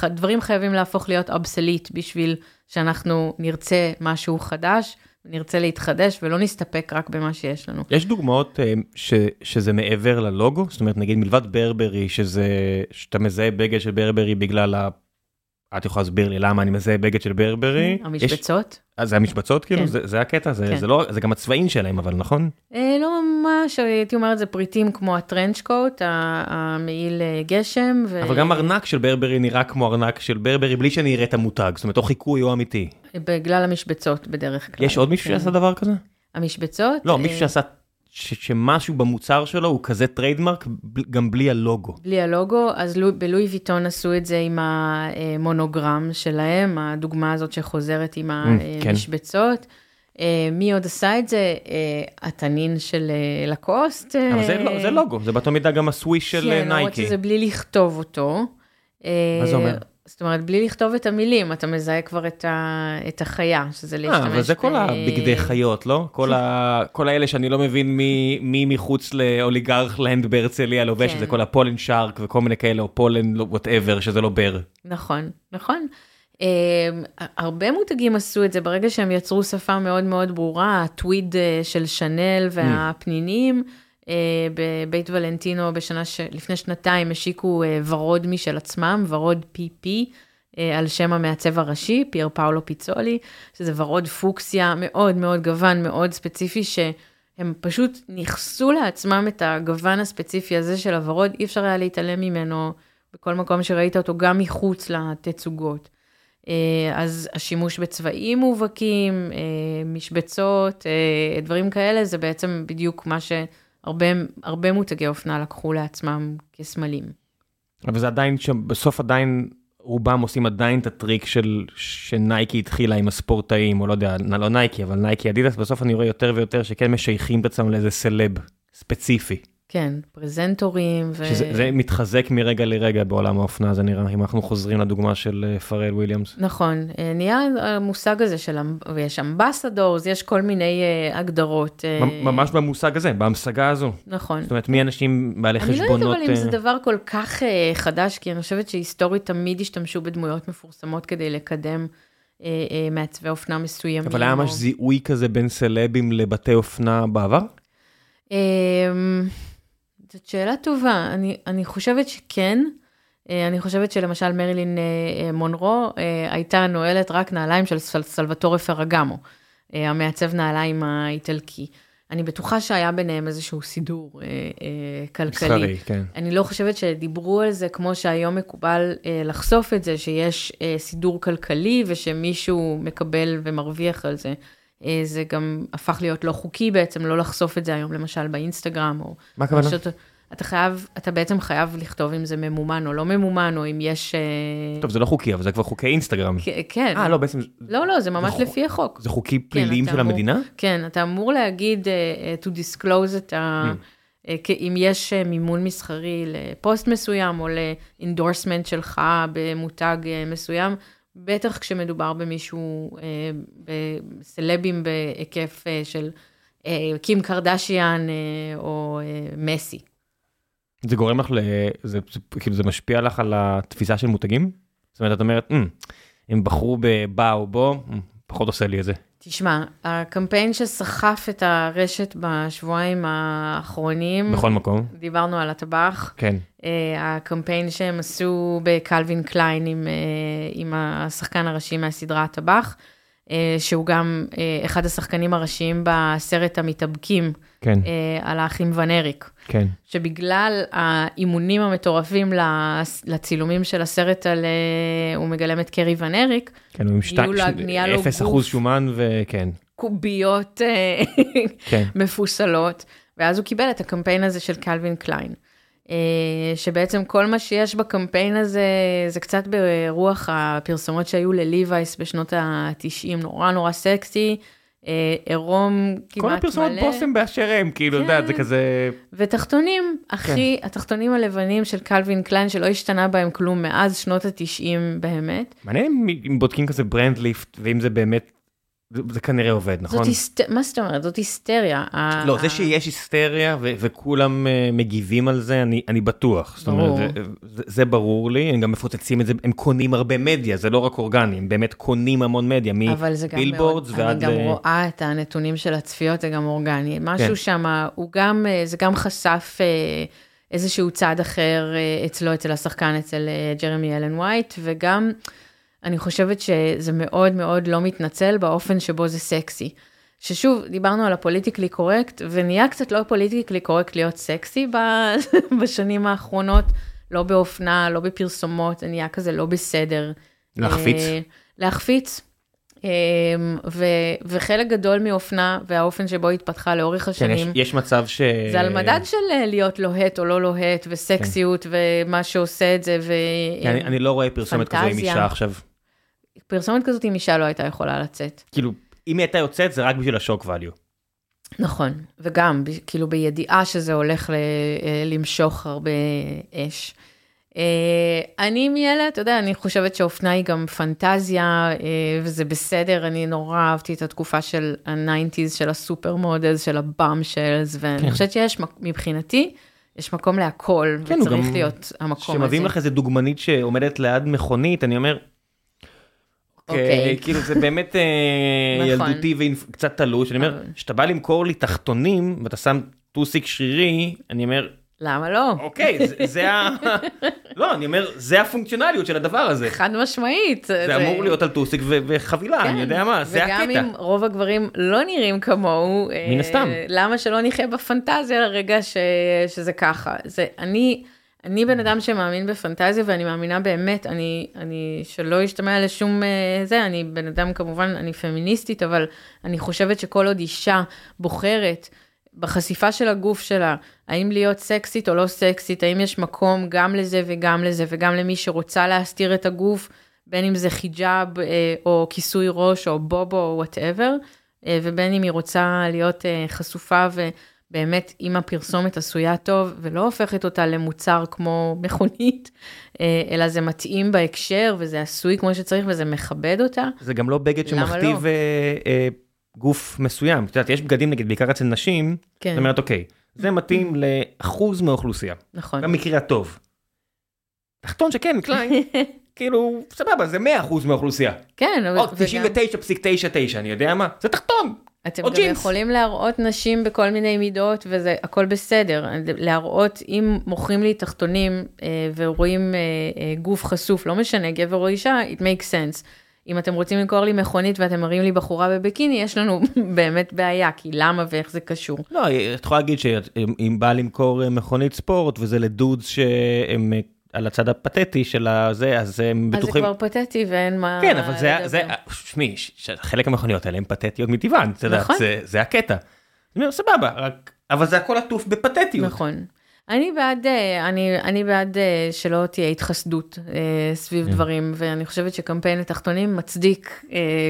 שדברים חייבים להפוך להיות אבסליט בשביל שאנחנו נרצה משהו חדש. נרצה להתחדש ולא נסתפק רק במה שיש לנו. יש דוגמאות אה, ש, שזה מעבר ללוגו? זאת אומרת, נגיד מלבד ברברי, שזה, שאתה מזהה בגד של ברברי בגלל. את יכולה להסביר לי למה אני מזהה בגד של ברברי. המשבצות. יש... אז זה המשבצות כאילו? כן. זה, זה הקטע? זה, כן. זה, לא, זה גם הצבעים שלהם, אבל נכון? אה, לא ממש, הייתי אומרת, זה פריטים כמו הטרנץ' קוט, המעיל אה, גשם. ו... אבל גם ארנק של ברברי נראה כמו ארנק של ברברי, בלי שאני אראה את המותג, זאת אומרת, או חיקוי או אמיתי. בגלל המשבצות בדרך כלל. יש עוד מישהו כן. שעשה דבר כזה? המשבצות? לא, מישהו אה, שעשה שמשהו במוצר שלו הוא כזה trademark גם בלי הלוגו. בלי הלוגו, אז לו, בלואי ויטון עשו את זה עם המונוגרם שלהם, הדוגמה הזאת שחוזרת עם ממ, כן. המשבצות. כן. מי עוד עשה את זה? אה, התנין של אה, לקוסט. אבל זה, לא, זה לוגו, זה באותו מידה גם הסוויש של כן, נייקי. כן, למרות שזה בלי לכתוב אותו. מה זה אומר? זאת אומרת, בלי לכתוב את המילים, אתה מזהה כבר את, ה, את החיה, שזה להשתמש אה, אבל זה כל הבגדי חיות, לא? כל, ה, כל האלה שאני לא מבין מי, מי מחוץ לאוליגרך land בהרצליה לובש, כן. שזה כל ה Paul and Shark וכל מיני כאלה, או Paul and whatever, שזה לא בר. נכון, נכון. אמ, הרבה מותגים עשו את זה ברגע שהם יצרו שפה מאוד מאוד ברורה, הטוויד אה, של שאנל והפנינים. אה, בבית ולנטינו בשנה ש... לפני שנתיים השיקו uh, ורוד משל עצמם, ורוד PP, uh, על שם המעצב הראשי, פייר פאולו פיצולי, שזה ורוד פוקסיה מאוד מאוד גוון, מאוד ספציפי, שהם פשוט ניכסו לעצמם את הגוון הספציפי הזה של הוורוד, אי אפשר היה להתעלם ממנו בכל מקום שראית אותו, גם מחוץ לתצוגות. אז השימוש בצבעים מובהקים, משבצות, דברים כאלה, זה בעצם בדיוק מה שהרבה מותגי אופנה לקחו לעצמם כסמלים. אבל זה עדיין, בסוף עדיין, רובם עושים עדיין את הטריק של שנייקי התחילה עם הספורטאים, או לא יודע, לא נייקי, אבל נייקי אדידס, בסוף אני רואה יותר ויותר שכן משייכים את עצמם לאיזה סלב ספציפי. כן, פרזנטורים. ו... שזה מתחזק מרגע לרגע בעולם האופנה, זה נראה, אם אנחנו חוזרים לדוגמה של פארל וויליאמס. נכון, נהיה המושג הזה של, ויש אמבסדורס, יש כל מיני הגדרות. ממש במושג הזה, בהמשגה הזו. נכון. זאת אומרת, מי אנשים בעלי חשבונות... אני לא יודעת אבל אם זה דבר כל כך חדש, כי אני חושבת שהיסטורית תמיד השתמשו בדמויות מפורסמות כדי לקדם. מעצבי אופנה מסוימים. אבל היה ממש זיהוי כזה בין סלבים לבתי אופנה בעבר? זאת שאלה טובה, אני, אני חושבת שכן. אני חושבת שלמשל מרילין מונרו הייתה נועלת רק נעליים של סל, סלווטורי פרגמו, המעצב נעליים האיטלקי. אני בטוחה שהיה ביניהם איזשהו סידור אה, אה, כלכלי. מסחרי, כן. אני לא חושבת שדיברו על זה כמו שהיום מקובל אה, לחשוף את זה, שיש אה, סידור כלכלי ושמישהו מקבל ומרוויח על זה. זה גם הפך להיות לא חוקי בעצם, לא לחשוף את זה היום, למשל באינסטגרם, או... מה הכוונה? אתה חייב, אתה בעצם חייב לכתוב אם זה ממומן או לא ממומן, או אם יש... טוב, זה לא חוקי, אבל זה כבר חוקי אינסטגרם. כן. אה, לא, בעצם... לא, לא, זה ממש זה לפי החוק. זה חוקי פליליים כן, של אמור, המדינה? כן, אתה אמור להגיד, uh, to disclose את ה... Mm. Uh, אם יש uh, מימון מסחרי לפוסט מסוים, או לאינדורסמנט שלך במותג מסוים, בטח כשמדובר במישהו, אה, בסלבים בהיקף אה, של אה, קים קרדשיאן אה, או אה, מסי. זה גורם לך, ל... זה, זה, כאילו זה משפיע לך על התפיסה של מותגים? זאת אומרת, את אומרת, mm, הם בחרו בבא או בו, mm, פחות עושה לי את זה. תשמע, הקמפיין שסחף את הרשת בשבועיים האחרונים, בכל מקום. דיברנו על הטבח. כן. Uh, הקמפיין שהם עשו בקלווין קליין עם, uh, עם השחקן הראשי מהסדרה הטבח, שהוא גם uh, אחד השחקנים הראשיים בסרט המתאבקים, כן. uh, על האחים ונריק. כן. שבגלל האימונים המטורפים לצילומים של הסרט על הוא מגלם את קרי ונריק, כן, הוא עם שתיים, אפס אחוז שומן וכן. קוביות כן. מפוסלות, ואז הוא קיבל את הקמפיין הזה של קלווין קליין. שבעצם כל מה שיש בקמפיין הזה, זה קצת ברוח הפרסומות שהיו לליווייס בשנות ה-90, נורא נורא סקסי. עירום כמעט מלא. כל הפרסומות בושם באשר הם, כאילו, אתה יודע, זה כזה... ותחתונים, הכי, התחתונים הלבנים של קלווין קליין, שלא השתנה בהם כלום מאז שנות ה-90 באמת. מעניין אם בודקים כזה brand lift, ואם זה באמת, זה כנראה עובד, נכון? מה זאת אומרת? זאת היסטריה. לא, זה שיש היסטריה וכולם מגיבים על זה, אני בטוח. זאת אומרת, זה ברור לי, הם גם מפוצצים את זה, הם קונים הרבה מדיה, זה לא רק אורגני, הם באמת קונים המון מדיה, מבילבורדס ועד... אני גם רואה את הנתונים של הצפיות, זה גם אורגני. משהו שם, הוא גם, זה גם חשף איזשהו צעד אחר אצלו, אצל השחקן, אצל ג'רמי אלן וייט, וגם... אני חושבת שזה מאוד מאוד לא מתנצל באופן שבו זה סקסי. ששוב, דיברנו על הפוליטיקלי קורקט, ונהיה קצת לא פוליטיקלי קורקט להיות סקסי בשנים האחרונות, לא באופנה, לא בפרסומות, זה נהיה כזה לא בסדר. להחפיץ. להחפיץ. ו, וחלק גדול מאופנה והאופן שבו התפתחה לאורך השנים. כן, יש, יש מצב ש... זה על מדד של להיות לוהט או לא לוהט, וסקסיות, כן. ומה שעושה את זה, ו... כן, אני, אני לא רואה פרסומת כזו עם אישה עכשיו. פרסומת כזאת עם אישה לא הייתה יכולה לצאת. כאילו, אם היא הייתה יוצאת זה רק בשביל ה shock value. נכון, וגם, כאילו בידיעה שזה הולך ל, למשוך הרבה אש. אני מאלה, אתה יודע, אני חושבת שאופנה היא גם פנטזיה, וזה בסדר, אני נורא אהבתי את התקופה של ה-90's, של ה supermodels, של ה bombshells, ואני כן. חושבת שיש מבחינתי, יש מקום להכל, כן, וצריך גם... להיות המקום הזה. כשמביאים לך איזה דוגמנית שעומדת ליד מכונית, אני אומר, אוקיי, okay. כאילו זה באמת אה, נכון. ילדותי וקצת תלוש, אני אומר, כשאתה בא למכור לי תחתונים ואתה שם טוסיק שרירי, אני אומר, למה לא? אוקיי, זה, זה ה... לא, אני אומר, זה הפונקציונליות של הדבר הזה. חד משמעית. זה, זה... אמור להיות על טוסיק ו- וחבילה, כן, אני יודע מה, זה הקטע. וגם אם רוב הגברים לא נראים כמוהו, מן הסתם. אה, למה שלא נחיה בפנטזיה לרגע ש... שזה ככה? זה, אני, אני בן אדם שמאמין בפנטזיה ואני מאמינה באמת, אני, אני שלא ישתמע לשום אה, זה, אני בן אדם כמובן, אני פמיניסטית, אבל אני חושבת שכל עוד אישה בוחרת, בחשיפה של הגוף שלה, האם להיות סקסית או לא סקסית, האם יש מקום גם לזה וגם לזה וגם למי שרוצה להסתיר את הגוף, בין אם זה חיג'אב אה, או כיסוי ראש או בובו או וואטאבר, אה, ובין אם היא רוצה להיות חשופה ובאמת אם הפרסומת עשויה טוב ולא הופכת אותה למוצר כמו מכונית, אה, אלא זה מתאים בהקשר וזה עשוי כמו שצריך וזה מכבד אותה. זה גם לא בגד שמכתיב... לא? אה, אה... גוף מסוים. את יודעת, יש בגדים נגיד, בעיקר אצל נשים, כן. זאת אומרת, אוקיי, זה מתאים לאחוז מהאוכלוסייה. נכון. במקרה הטוב. תחתון שכן, קליין, כאילו, סבבה, זה 100% מהאוכלוסייה. כן, אבל... או 99.99, אני יודע מה, זה תחתון. אתם גם ג'ינס. יכולים להראות נשים בכל מיני מידות, וזה הכל בסדר. להראות, אם מוכרים לי תחתונים אה, ורואים אה, אה, גוף חשוף, לא משנה, גבר או אישה, it makes sense. אם אתם רוצים למכור לי מכונית ואתם מראים לי בחורה בביקיני, יש לנו באמת בעיה, כי למה ואיך זה קשור. לא, את יכולה להגיד שאם בא למכור אה, מכונית ספורט וזה לדודס שהם אה, על הצד הפתטי של הזה, אז הם בטוחים... אז זה כבר פתטי ואין מה... כן, אבל זה, זה, שמי, חלק מהמכוניות האלה הן פתטיות מטבען, נכון. זה, זה הקטע. אני אומר, סבבה, רק, אבל זה הכל עטוף בפתטיות. נכון. אני בעד, אה, אני, אני בעד אה, שלא תהיה התחסדות אה, סביב yeah. כן. דברים, ואני חושבת שקמפיין לתחתונים מצדיק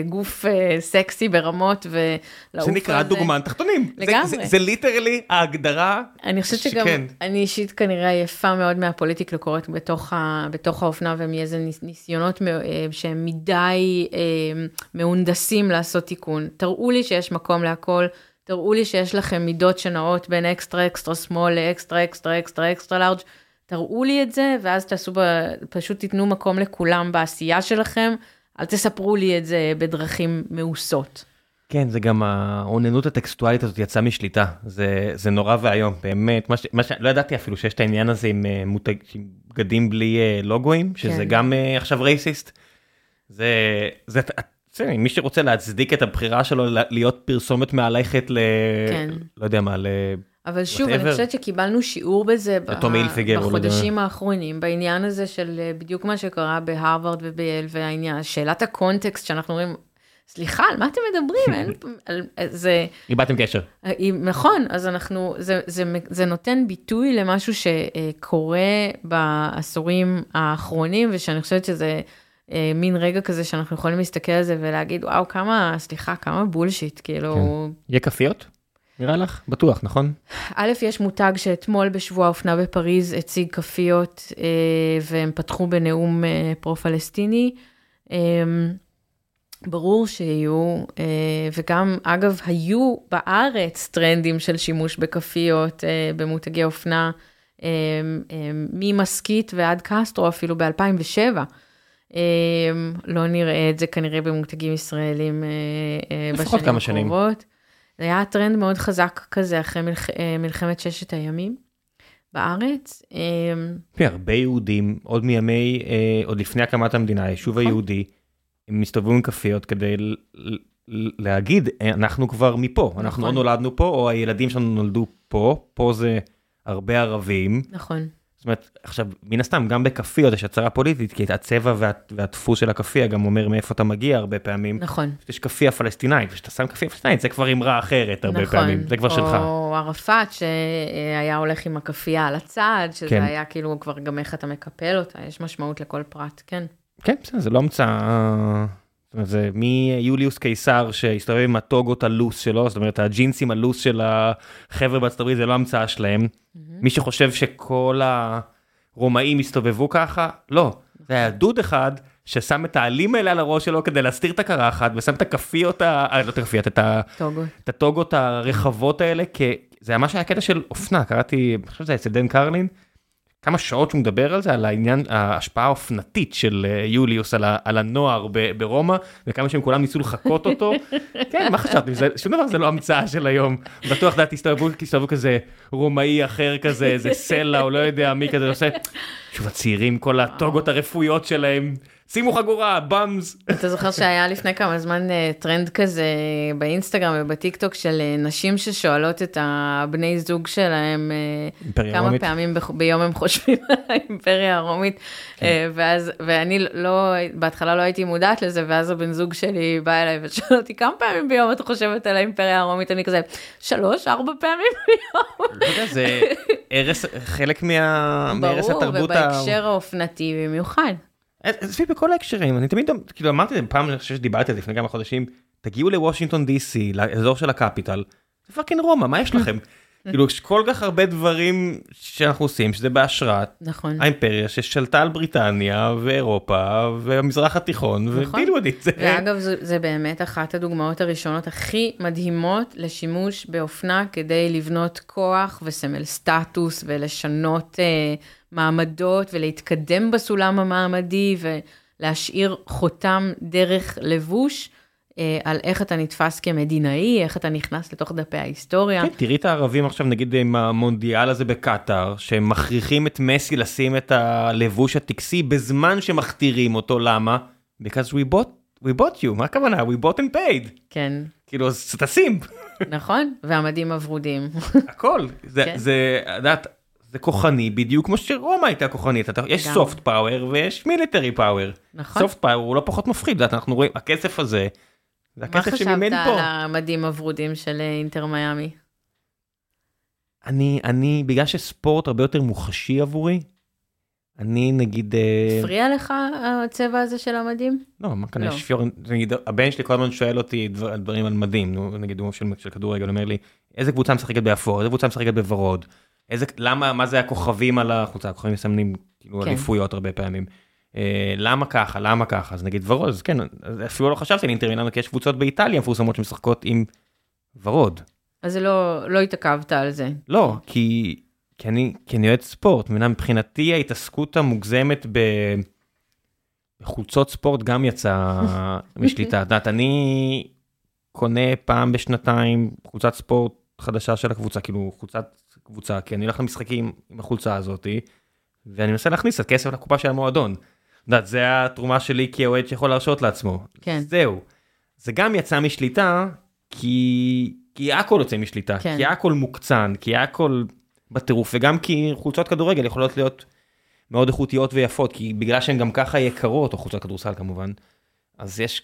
גוף סקסי ברמות ולעוף על זה. זה נקרא דוגמן תחתונים. לגמרי. זה, זה, זה ליטרלי ההגדרה. אני חושבת שגם, שכן. אני אישית כנראה עייפה מאוד מהפוליטיקה שקורית בתוך, ה, בתוך האופנה ומאיזה ניסיונות שהם מדי מהונדסים לעשות תיקון. תראו לי שיש מקום להכל. תראו לי שיש לכם מידות שנעות בין extra extra small ל extra extra extra extra large, תראו לי את זה, ואז תעשו, ב... פשוט תיתנו מקום לכולם בעשייה שלכם, אל תספרו לי את זה בדרכים מאוסות. כן, זה גם האוננות הטקסטואלית הזאת יצאה משליטה, זה, זה נורא ואיום, באמת, מה ש, מה ש... לא ידעתי אפילו שיש את העניין הזה עם, אה, מותג, עם בגדים בלי uh, לוגויים, שזה כן. גם uh, עכשיו רייסיסט. זה, זה, מי שרוצה להצדיק את הבחירה שלו להיות פרסומת מהלכת ל... כן. לא יודע מה, ל... אבל שוב, whatever. אני חושבת שקיבלנו שיעור בזה בחודשים האחרונים, בעניין הזה של אה, בדיוק מה שקרה בהרווארד ובייל, והעניין, שאלת הקונטקסט שאנחנו אומרים, סליחה, על מה אתם מדברים? אין, על, זה... איבדתם קשר. אה, נכון, אז אנחנו, זה, זה, זה נותן ביטוי למשהו שקורה בעשורים האחרונים, ושאני חושבת שזה... אה, מין רגע כזה שאנחנו יכולים להסתכל על זה ולהגיד, וואו, כמה, סליחה, כמה בולשיט, כאילו... כן. יהיה כפיות? נראה לך? בטוח, נכון? א', יש מותג שאתמול בשבוע האופנה בפריז הציג כפיות, אה, והם פתחו בנאום אה, פרו-פלסטיני. אה, ברור שיהיו, אה, וגם, אגב, היו בארץ טרנדים של שימוש בכפיות אה, במותגי אופנה, אה, אה, ממסקית ועד קסטרו, אפילו ב-2007. אמ, לא נראה את זה כנראה במותגים ישראלים אה, אה, בשנים כמה שנים. זה היה טרנד מאוד חזק כזה אחרי מלח... אה, מלחמת ששת הימים בארץ. אמ, הרבה יהודים, עוד מימי, עוד לפני הקמת המדינה, היישוב נכון. היהודי, הם מסתובבים עם כפיות כדי להגיד, אנחנו כבר מפה, אנחנו לא נכון. נולדנו פה, או הילדים שלנו נולדו פה, פה זה הרבה ערבים. נכון. זאת אומרת, עכשיו, מן הסתם, גם בכפיות יש הצהרה פוליטית, כי הצבע וה, והדפוס של הכפייה גם אומר מאיפה אתה מגיע הרבה פעמים. נכון. יש כפייה פלסטינאית, וכשאתה שם כפייה פלסטינאית זה כבר אמרה אחרת הרבה נכון. פעמים, זה כבר או שלך. או ערפאת שהיה הולך עם הכפייה על הצד, שזה כן. היה כאילו כבר גם איך אתה מקפל אותה, יש משמעות לכל פרט, כן. כן, בסדר, זה לא המצאה... זה מיוליוס קיסר שהסתובב עם הטוגות הלוס שלו, זאת אומרת, הג'ינסים הלוס של החבר'ה בארצות הברית זה לא המצאה שלהם. Mm-hmm. מי שחושב שכל רומאים הסתובבו ככה, לא, זה היה דוד אחד ששם את העלים האלה על הראש שלו כדי להסתיר את הקרחת ושם את הכפיות, ה... אה, לא את הכפיות, את, ה... את הטוגות הרחבות האלה, כי זה ממש היה קטע של אופנה, קראתי, אני חושב שזה אצל דן קרלין, כמה שעות שהוא מדבר על זה, על העניין, ההשפעה האופנתית של אה, יוליוס על, ה, על הנוער ב, ברומא, וכמה שהם כולם ניסו לחקות אותו. כן, מה חשבתם? זה, שום דבר זה לא המצאה של היום. בטוח, דעת, תסתובבו, תסתובבו כזה רומאי אחר כזה, איזה סלע, או לא יודע מי כזה עושה. שוב, הצעירים, כל הטוגות הרפויות שלהם. שימו חגורה, באמס. אתה זוכר שהיה לפני כמה זמן אה, טרנד כזה באינסטגרם ובטיק טוק של אה, נשים ששואלות את הבני זוג שלהם אה, כמה רומית. פעמים ביום הם חושבים על האימפריה הרומית, כן. ואז, ואני לא, בהתחלה לא הייתי מודעת לזה, ואז הבן זוג שלי בא אליי ושאל אותי כמה פעמים ביום את חושבת על האימפריה הרומית, אני כזה, שלוש, ארבע פעמים ביום. זה חלק מהרס התרבות. ברור, ובהקשר האופנתי במיוחד. עזבי בכל ההקשרים אני תמיד כאילו אמרתי זה פעם שדיברתי על זה לפני כמה חודשים תגיעו לוושינגטון די.סי לאזור של הקפיטל. fucking רומא מה יש לכם. כאילו יש כל כך הרבה דברים שאנחנו עושים שזה בהשראת נכון האימפריה ששלטה על בריטניה ואירופה והמזרח התיכון נכון. ודילו את זה. ואגב זה, זה באמת אחת הדוגמאות הראשונות הכי מדהימות לשימוש באופנה כדי לבנות כוח וסמל סטטוס ולשנות. אה, מעמדות ולהתקדם בסולם המעמדי ולהשאיר חותם דרך לבוש. אה, על איך אתה נתפס כמדינאי, איך אתה נכנס לתוך דפי ההיסטוריה. כן, תראי את הערבים עכשיו נגיד עם המונדיאל הזה בקטאר, שהם מכריחים את מסי לשים את הלבוש הטקסי בזמן שמכתירים אותו, למה? Because we bought, we bought you, מה הכוונה? We bought and paid. כן. כאילו, אז תשים. נכון, והמדים הוורודים. הכל, זה, כן. זה, את יודעת, זה כוחני בדיוק כמו שרומא הייתה כוחנית יש soft power ויש military power. נכון. soft power הוא לא פחות מפחיד אנחנו רואים הכסף הזה. זה הכסף שממני פה. מה חשבת על המדים הוורודים של אה, אינטר מיאמי? אני אני בגלל שספורט הרבה יותר מוחשי עבורי. אני נגיד אה, הפריע לך הצבע הזה של המדים? לא מה כאן לא. פיור נגיד הבן שלי כל הזמן שואל אותי דבר, דברים על מדים נגיד הוא של, של כדורגל אומר לי איזה קבוצה משחקת באפור איזה קבוצה משחקת בוורוד. איזה, למה, מה זה הכוכבים על החולצה? הכוכבים מסמנים כאילו כן. אליפויות הרבה פעמים. אה, למה ככה, למה ככה? אז נגיד ורוד, אז כן, אפילו לא חשבתי על אינטר כי יש קבוצות באיטליה מפורסמות שמשחקות עם ורוד. אז לא, לא התעכבת על זה. לא, כי, כי אני, כי אני אוהד ספורט, מבחינתי ההתעסקות המוגזמת ב... בחולצות ספורט גם יצא משליטה. את יודעת, אני קונה פעם בשנתיים חולצת ספורט חדשה של הקבוצה, כאילו חולצת קבוצה, כי אני הולך למשחקים עם החולצה הזאתי, ואני מנסה להכניס את כסף לקופה של המועדון. יודעת, זה התרומה שלי כאוהד שיכול להרשות לעצמו. כן. זהו. זה גם יצא משליטה, כי, כי הכל יוצא משליטה, כן. כי הכל מוקצן, כי הכל בטירוף, וגם כי חולצות כדורגל יכולות להיות מאוד איכותיות ויפות, כי בגלל שהן גם ככה יקרות, או חולצות כדורסל כמובן, אז יש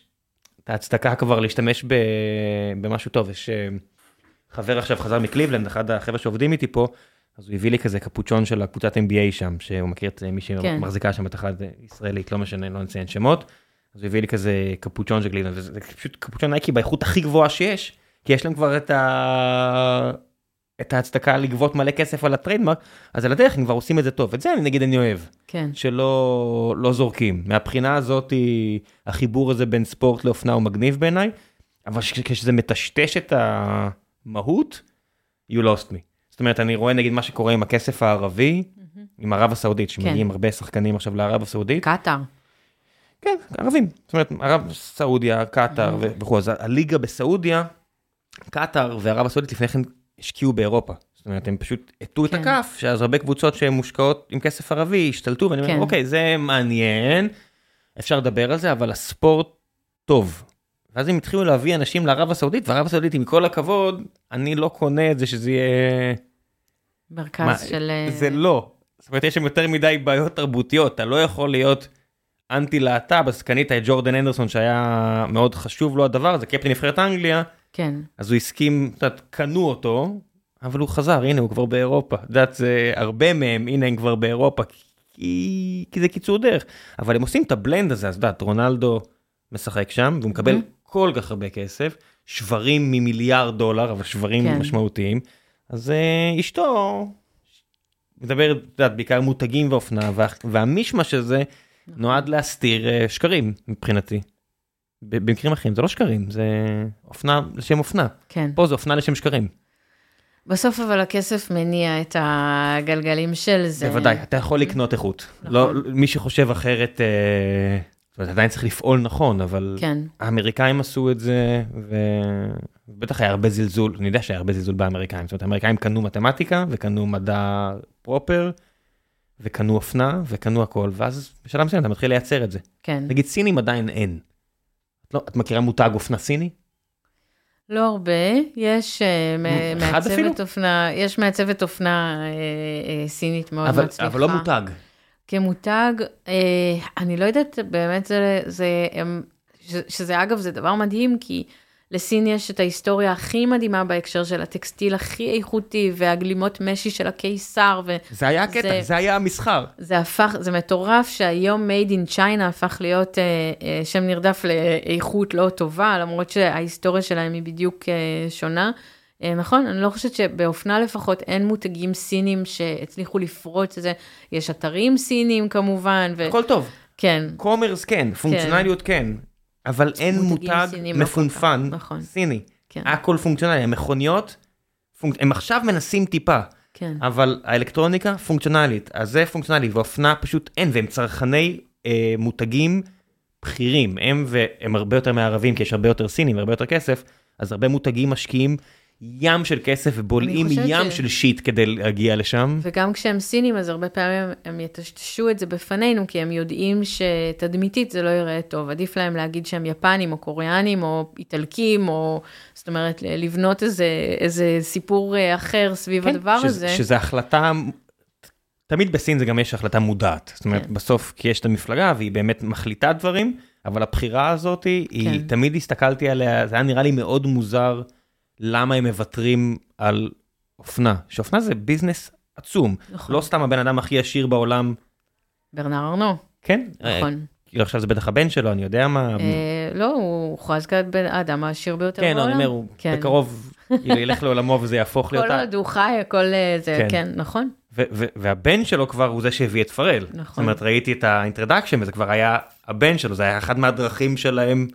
את ההצדקה כבר להשתמש ב, במשהו טוב. יש... חבר עכשיו חזר מקליבלנד, אחד החבר'ה שעובדים איתי פה, אז הוא הביא לי כזה קפוצ'ון של הקבוצת NBA שם, שהוא מכיר את מי שמחזיקה כן. שם את אחת ישראלית, לא משנה, לא נציין שמות. אז הוא הביא לי כזה קפוצ'ון של קליבלנד, וזה פשוט קפוצ'ון נייקי באיכות הכי גבוהה שיש, כי יש להם כבר את, ה... את ההצדקה לגבות מלא כסף על ה trademark, אז על הדרך הם כבר עושים את זה טוב, את זה אני נגיד אני אוהב. כן. שלא לא זורקים. מהבחינה הזאת, החיבור הזה בין ספורט לאופנה הוא מגניב בעיניי, אבל כשזה מטשטש את ה... מהות, you lost me. זאת אומרת, אני רואה נגיד מה שקורה עם הכסף הערבי. עם ערב הסעודית, שמגיעים כן. הרבה שחקנים עכשיו לערב הסעודית. קטאר. כן, ערבים. זאת אומרת, ערב סעודיה, קטאר. וכו', אז הליגה בסעודיה, קטאר וערב הסעודית לפני כן השקיעו באירופה. זאת אומרת, הם פשוט הטו כן. את הכף, שאז הרבה קבוצות שהן מושקעות עם כסף ערבי השתלטו, ואני אומר, כן. אוקיי, זה מעניין, אפשר לדבר על זה, אבל הספורט טוב. ואז הם התחילו להביא אנשים לערב הסעודית, וערב הסעודית, עם כל הכבוד, אני לא קונה את זה שזה יהיה... מרכז מה, של... זה לא. זאת אומרת, יש שם יותר מדי בעיות תרבותיות, אתה לא יכול להיות אנטי להט"ב, אז קנית את ג'ורדן אנדרסון שהיה מאוד חשוב לו הדבר הזה, קפטן נבחרת אנגליה. כן. אז הוא הסכים, את יודעת, קנו אותו, אבל הוא חזר, הנה הוא כבר באירופה. את יודעת, זה הרבה מהם, הנה הם כבר באירופה, כי, כי זה קיצור דרך. אבל הם עושים את הבלנד הזה, אז את יודעת, רונלדו משחק שם, והוא מקבל mm-hmm. כל כך הרבה כסף, שברים ממיליארד דולר, אבל שברים כן. משמעותיים. אז uh, אשתו מדבר, את יודעת, בעיקר מותגים ואופנה, וה, והמישמש הזה נכון. נועד להסתיר אה, שקרים מבחינתי. במקרים אחרים זה לא שקרים, זה אופנה לשם אופנה. כן. פה זה אופנה לשם שקרים. בסוף אבל הכסף מניע את הגלגלים של זה. בוודאי, אתה יכול לקנות איכות. נכון. לא, מי שחושב אחרת, אה, זאת אומרת, עדיין צריך לפעול נכון, אבל כן, האמריקאים עשו את זה, ובטח היה הרבה זלזול, אני יודע שהיה הרבה זלזול באמריקאים. זאת אומרת, האמריקאים קנו מתמטיקה, וקנו מדע פרופר, וקנו אופנה, וקנו הכל, ואז בשלב מסוים אתה מתחיל לייצר את זה. כן. נגיד סינים עדיין אין. את, לא, את מכירה מותג אופנה סיני? לא הרבה, יש אה, אפילו? מעצבת אופנה, יש מעצבת אופנה אה, אה, סינית מאוד אבל, מצליחה. אבל לא מותג. כמותג, אה, אני לא יודעת, באמת זה, זה הם, ש, שזה אגב, זה דבר מדהים, כי לסין יש את ההיסטוריה הכי מדהימה בהקשר של הטקסטיל הכי איכותי, והגלימות משי של הקיסר, ו... זה היה הקטע, זה- זה, זה היה המסחר. זה הפך, זה מטורף שהיום made in China הפך להיות אה, אה, שם נרדף לאיכות לא טובה, למרות שההיסטוריה שלהם היא בדיוק אה, שונה. אה, נכון, אני לא חושבת שבאופנה לפחות אין מותגים סינים שהצליחו לפרוץ את זה. יש אתרים סינים כמובן, הכל טוב. וכן, commerce כן, פונקציונליות כן, אבל אין מותג לא מפונפן נכון. סיני. כן, הכל פונקציונלי, המכוניות, פונק... הם עכשיו מנסים טיפה, כן, אבל האלקטרוניקה פונקציונלית, אז זה פונקציונלי, ואופנה פשוט אין, והם צרכני אה, מותגים בכירים, הם והם הרבה יותר מערבים, כי יש הרבה יותר סינים והרבה יותר כסף, אז הרבה מותגים משקיעים ים של כסף ובולעים ים ש- של שיט כדי להגיע לשם. וגם כשהם סינים, אז הרבה פעמים הם יטשטשו את זה בפנינו, כי הם יודעים שתדמיתית זה לא ייראה טוב. עדיף להם להגיד שהם יפנים, או קוריאנים, או איטלקים, או זאת אומרת, לבנות איזה, איזה סיפור אה, אחר סביב כן, הדבר שזה, הזה. שזה החלטה, תמיד בסין זה גם יש החלטה מודעת. זאת אומרת, כן. בסוף, כי יש את המפלגה והיא באמת מחליטה דברים, אבל הבחירה הזאת, היא, כן. תמיד הסתכלתי עליה, זה היה נראה לי מאוד מוזר למה הם מוותרים על אופנה. שאופנה זה ביזנס עצום. נכון. לא סתם הבן אדם הכי עשיר בעולם, ברנרד ארנו, כן? אה, נכון. כאילו עכשיו זה בטח הבן שלו, אני יודע מה. אה, לא, הוא הוכרז כבן האדם העשיר ביותר כן, בעולם. אני אומר, הוא כן. בקרוב כאילו, ילך לעולמו וזה יהפוך להיות... כל עוד הוא חי, הכל אה, זה, כן. כן, נכון. והבן שלו כבר הוא זה שהביא את פרל. נכון. זאת אומרת, ראיתי את ה introduction וזה כבר היה הבן שלו, זה היה אחד מהדרכים שלהם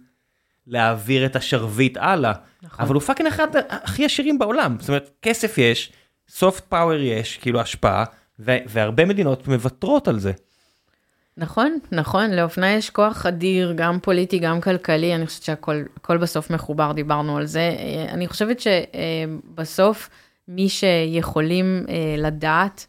להעביר את השרביט הלאה. נכון. אבל הוא fucking אחד הכי עשירים בעולם. זאת אומרת, כסף יש, soft power יש, כאילו השפעה, והרבה מדינות מוותרות על זה. נכון, נכון, לאופנה יש כוח אדיר, גם פוליטי, גם כלכלי, אני חושבת שהכל הכל בסוף מחובר, דיברנו על זה. אה, אני חושבת שבסוף מי שיכולים אה, לדעת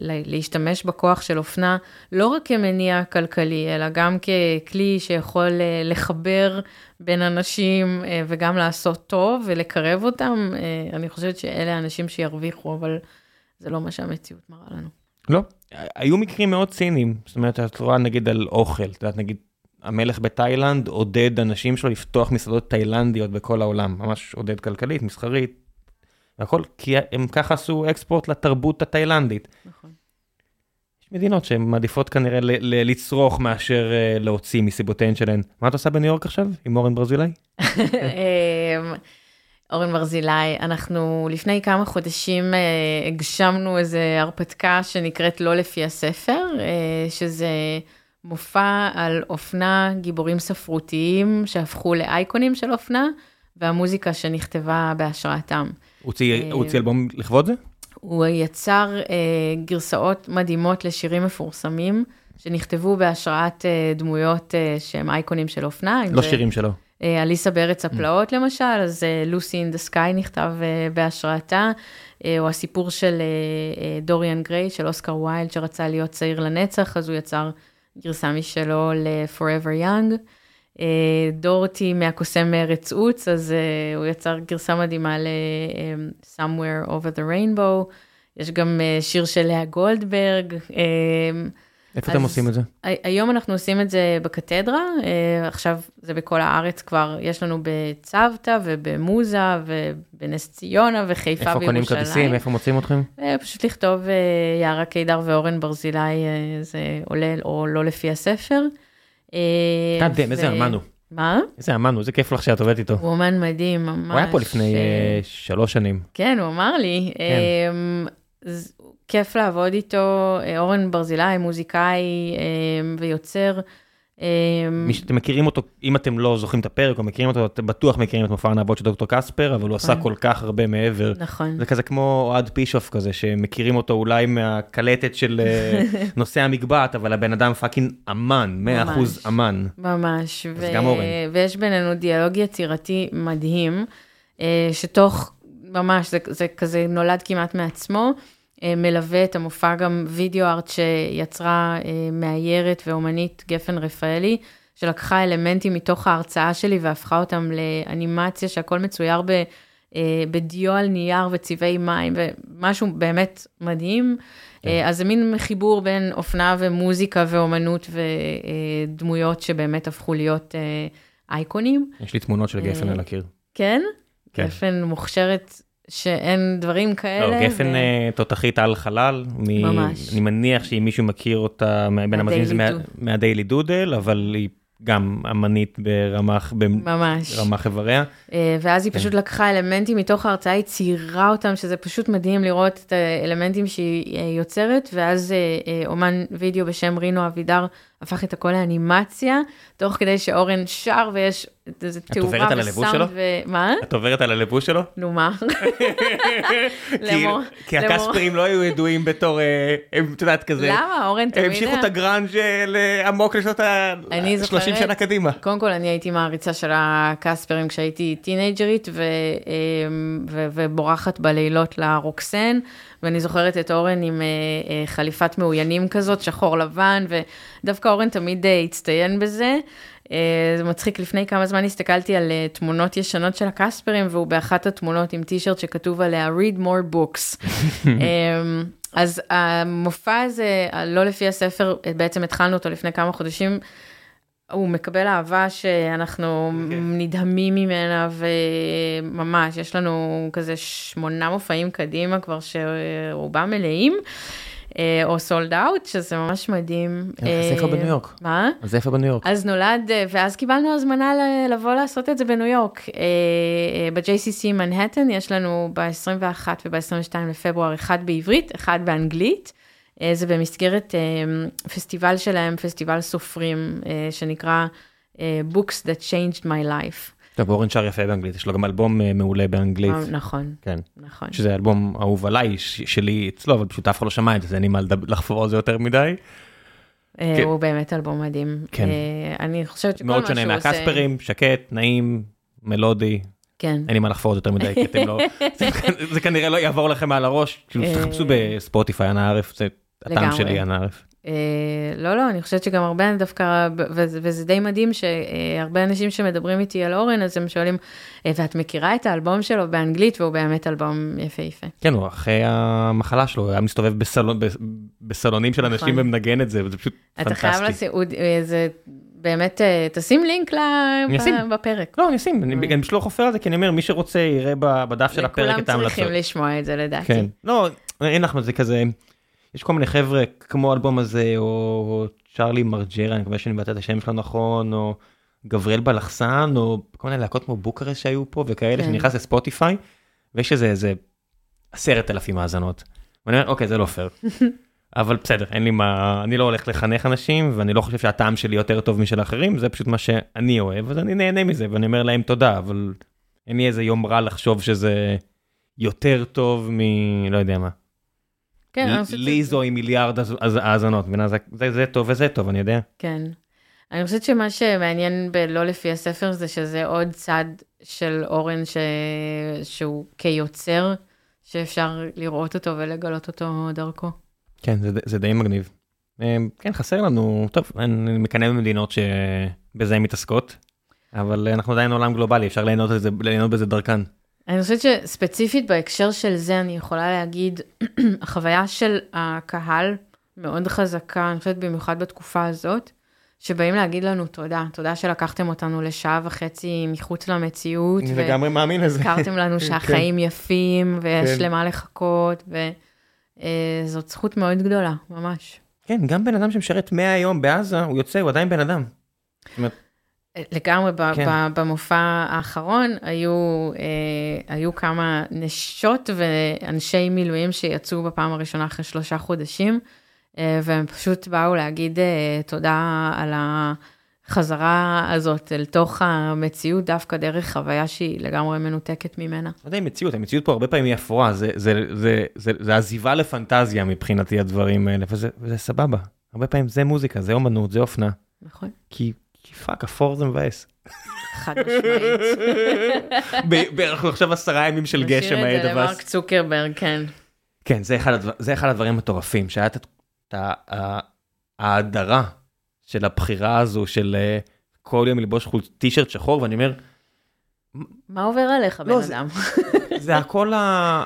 להשתמש בכוח של אופנה, לא רק כמניע כלכלי, אלא גם ככלי שיכול אה, לחבר בין אנשים אה, וגם לעשות טוב ולקרב אותם, אה, אני חושבת שאלה האנשים שירוויחו, אבל זה לא מה שהמציאות מראה לנו. לא. היו מקרים מאוד ציניים, זאת אומרת, את רואה נגיד על אוכל, את יודעת, נגיד, המלך בתאילנד עודד אנשים שלו לפתוח מסעדות תאילנדיות בכל העולם, ממש עודד כלכלית, מסחרית, והכל, כי הם ככה עשו אקספורט לתרבות התאילנדית. נכון. יש מדינות שהן מעדיפות כנראה ל- ל- לצרוך מאשר אה, להוציא מסיבותיהן שלהן. מה את עושה בניו יורק עכשיו עם אורן ברזילי? אמ, אורן ברזילי, אנחנו לפני כמה חודשים אה, הגשמנו איזה הרפתקה שנקראת לא לפי הספר, אה, שזה מופע על אופנה, גיבורים ספרותיים שהפכו לאייקונים של אופנה, והמוזיקה שנכתבה בהשראתם. הוא הוציא אה, הוא הוציא אלבום לכבוד זה? הוא יצר אה, גרסאות מדהימות לשירים מפורסמים, שנכתבו בהשראת אה, דמויות אה, שהם אייקונים של אופנה. לא זה- שירים שלו. אליסה בארץ הפלאות למשל, אז לוסי אין דה סקאי נכתב אה, בהשראתה, אה, או הסיפור של דוריאן גריי, של אוסקר ויילד, שרצה להיות צעיר לנצח, אז הוא יצר גרסה משלו ל-Forever Young. אה, דורטי מהקוסם מארץ עוץ, אז אה, הוא יצר גרסה מדהימה ל-Somewhere Over the Rainbow. יש גם אה, שיר של לאה גולדברג. אה, איפה אתם עושים את זה? הי- היום אנחנו עושים את זה בקתדרה, אה, עכשיו זה בכל הארץ כבר, יש לנו בצוותא ובמוזה ובנס ציונה וחיפה איפה קונים בירושלים. כרטיסים? איפה מוצאים אתכם? אה, פשוט לכתוב אה, יערה קידר ואורן ברזילי, אה, זה עולה או לא לפי הספר. אה, God damn, איזה אמן הוא. מה? איזה אמן הוא, איזה כיף לך שאת עובדת איתו. הוא אומן מדהים, ממש. הוא היה פה לפני אה, אה, שלוש שנים. כן, הוא אמר לי. ז- כיף לעבוד איתו, אה, אורן ברזילי, מוזיקאי אה, ויוצר. אה, מי שאתם מכירים אותו, אם אתם לא זוכרים את הפרק או מכירים אותו, אתם בטוח מכירים את מופע הנבואות של דוקטור קספר, אבל הוא עשה נכון. כל כך הרבה מעבר. נכון, זה כזה כמו אוהד פישוף כזה, שמכירים אותו אולי מהקלטת של אה, נושא המגבעת, אבל הבן אדם fucking אמן, 100% ממש. אמן. ממש. אז גם אורן. ויש בינינו דיאלוג יצירתי מדהים, אה, שתוך, ממש, זה, זה כזה נולד כמעט מעצמו. אה, מלווה את המופע גם וידאו ארט שיצרה אה, מאיירת ואומנית גפן רפאלי, שלקחה אלמנטים מתוך ההרצאה שלי והפכה אותם לאנימציה שהכל מצויר ב, אה, בדיו על נייר וצבעי מים, ומשהו באמת מדהים. כן. אז זה מין חיבור בין אופנה ומוזיקה ואומנות ודמויות שבאמת הפכו להיות אייקונים. יש לי תמונות של גפן על הקיר. כן? כן. גפן מוכשרת שאין דברים כאלה. לא, גפן ו- אה, תותחית על חלל, מ- ממש. אני מניח שאם מישהו מכיר אותה בין המאזינים זה מה- מהדיילי דודל, אבל היא גם אמנית ברמ"ח. ברמ"ח איבריה. אה, ואז היא כן. פשוט לקחה אלמנטים מתוך ההרצאה, היא ציירה אותם, שזה פשוט מדהים לראות את האלמנטים שהיא אה, יוצרת, ואז אומן וידאו בשם רינו אבידר הפך את הכל לאנימציה, תוך כדי שאורן שר ויש איזה תאורה עוברת על הלבוש שלו? ומה? את עוברת על הלבוש שלו? נו מה? כי- כי הקספרים לא היו ידועים בתור, אה, הם, את יודעת, כזה, למה? אורן הם תמיד המשיכו היה- את הגראנג' אה, עמוק לשנות אני ה-30 זוכרת- שנה קדימה. קודם כל, אני הייתי מעריצה של הקספרים כשהייתי טינג'רית ו, אמ, ו, ובורחת בלילות לרוקסן, ואני זוכרת את אורן עם אה, אה, חליפת מאוינים כזאת, שחור לבן, ודווקא אורן תמיד אה, הצטיין בזה. זה מצחיק, לפני כמה זמן הסתכלתי על תמונות ישנות של הקספרים, והוא באחת התמונות עם טישרט שכתוב עליה read more books. אמ, אז המופע הזה, לא לפי הספר, בעצם התחלנו אותו לפני כמה חודשים, הוא מקבל אהבה שאנחנו נדהמים ממנה, וממש, יש לנו כזה שמונה מופעים קדימה כבר שרובם מלאים, אה, או סולד אאוט, שזה ממש מדהים. אז איפה אה, בניו יורק? מה? אז איפה בניו יורק? אז נולד, אה, ואז קיבלנו הזמנה לבוא לעשות את זה בניו יורק. ב-JCC מנהטן יש לנו ב-21 וב-22 לפברואר אחד בעברית, אחד באנגלית. אה, זה במסגרת אה, פסטיבל שלהם, פסטיבל סופרים, אה, שנקרא Books That Changed My Life. טוב, אורן שר יפה באנגלית, יש לו גם אלבום מעולה באנגלית. נכון, כן. נכון. שזה אלבום אהוב עליי, שלי אצלו, אבל פשוט אף אחד לא שמע את זה, אין לי מה לחפור על זה יותר מדי. כן. הוא באמת אלבום מדהים. כן. אני חושבת שכל מה מאוד שהוא שונה עושה... מהקספרים, שקט, נעים, מלודי, כן. אין לי מה לחפור יותר מדי, כי אתם לא, זה- כנראה לא יעבור לכם על הראש, כאילו תחפשו בספוטיפיי אנא ערף, זה הטעם. שלי אנא ערף. אה, לא, לא, אני חושבת שגם הרבה דווקא, וזה, די מדהים שהרבה אנשים שמדברים איתי על אורן, אז הם שואלים, "אה, ואת מכירה את האלבום שלו באנגלית, והוא באמת אלבום יפהפה. כן, הוא אחרי המחלה שלו, הוא היה מסתובב בסלון- בסלונים של אנשים נכון. ומנגן את זה, וזה פשוט אתה חייב פנטסטי. לשים, הוא- אה, זה באמת, תשים לינק בפרק. לא, אני אשים, אני פשוט לא חופר על זה, כי אני אומר, מי שרוצה יראה בדף של הפרק את ההמלצות. צריכים לשמוע את זה לדעתי. כן. לא, אין לך, זה כזה, יש כל מיני חבר'ה כמו האלבום הזה, או צ'רלי מרג'רה, אני מקווה שאני מבטא את השם שלו נכון, או גבריאל בלחסן, או כל מיני להקות כמו בוקרסט שהיו פה וכאלה, כן. שנכנס לספוטיפיי, ויש איזה איזה עשרת אלפים האזנות. ואני אומר, אוקיי, זה לא פייר. אבל בסדר, אין לי מה, אני לא הולך לחנך אנשים, ואני לא חושב שהטעם שלי יותר טוב משל אחרים, זה פשוט מה שאני אוהב, אז אני נהנה מזה, ואני אומר להם תודה, אבל אין לי איזה יום רע לחשוב שזה יותר טוב מ... לא יודע מה. כן, אני חושבת לי זו עם מיליארד אז- אז- האזנות? זה- טוב וזה טוב, אני יודע. כן. אני חושבת שמה שמעניין בלא לפי הספר זה שזה עוד צד של אורן ש... שהוא כיוצר, שאפשר לראות אותו ולגלות אותו דרכו. כן, זה, זה די מגניב. אה, כן, חסר לנו, טוב, אני מקנא במדינות שבזה הן מתעסקות, אבל אנחנו עדיין עולם גלובלי, אפשר ליהנות, את זה, ליהנות בזה דרכן. אני חושבת שספציפית בהקשר של זה אני יכולה להגיד, החוויה של הקהל מאוד חזקה, אני חושבת במיוחד בתקופה הזאת, שבאים להגיד לנו תודה, תודה שלקחתם אותנו לשעה וחצי מחוץ למציאות, אני לגמרי מאמין לזה. והזכרתם לנו שהחיים יפים ויש כן. למה לחכות, וזאת זכות מאוד גדולה, ממש. כן, גם בן אדם שמשרת 100 יום בעזה, הוא יוצא, הוא עדיין בן אדם. זאת אומרת, לגמרי, ב- כן. ב- במופע האחרון היו, אה, היו כמה נשות ואנשי מילואים שיצאו בפעם הראשונה אחרי שלושה חודשים, אה, והם פשוט באו להגיד אה, תודה על החזרה הזאת אל תוך המציאות, דווקא דרך חוויה שהיא לגמרי מנותקת ממנה. לא יודע אם מציאות, המציאות פה הרבה פעמים היא אפורה, זה, זה, זה, זה, זה עזיבה לפנטזיה מבחינתי הדברים האלה, וזה, וזה סבבה. הרבה פעמים זה מוזיקה, זה אומנות, זה אופנה. נכון? כי fuck, אפור זה מבאס. חד משמעית. ב- ב- אנחנו עכשיו עשרה ימים של גשם נשאיר את זה הבאס. למרק צוקרברג, כן. כן, זה אחד, הדבר, זה אחד הדברים המטורפים, שהיה את ה- את ה- ה- ההדרה של הבחירה הזו של אה, כל יום ללבוש טישרט שחור, ואני אומר, מה עובר עליך, לא, בן זה- אדם? זה הכל ה...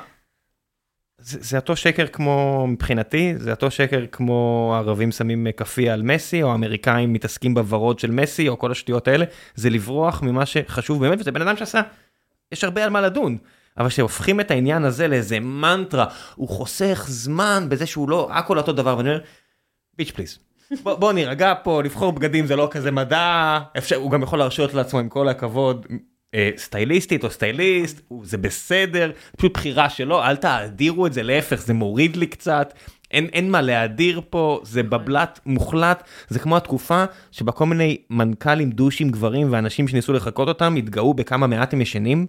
זה, אותו שקר כמו מבחינתי, זה אותו שקר כמו ערבים שמים כאפיה על מסי, או האמריקאים מתעסקים בוורוד של מסי, או כל השטויות האלה, זה לברוח ממה שחשוב באמת, וזה בן אדם שעשה, יש הרבה על מה לדון. אבל שהופכים את העניין הזה לאיזה מנטרה, הוא חוסך זמן בזה שהוא לא, הכל אותו דבר, ואני אומר, ביץ' פליז. בוא, בוא נירגע פה, לבחור בגדים זה לא כזה מדע, אפשר, הוא גם יכול להרשות לעצמו עם כל הכבוד, סטייליסטית או סטייליסט, זה בסדר, פשוט בחירה שלו, אל תאדירו את זה, להפך, זה מוריד לי קצת, אין, אין מה להאדיר פה, זה בבלת מוחלט, זה כמו התקופה שבה כל מיני מנכ"לים דושים גברים ואנשים שניסו לחקות אותם, התגאו בכמה מעט הם ישנים.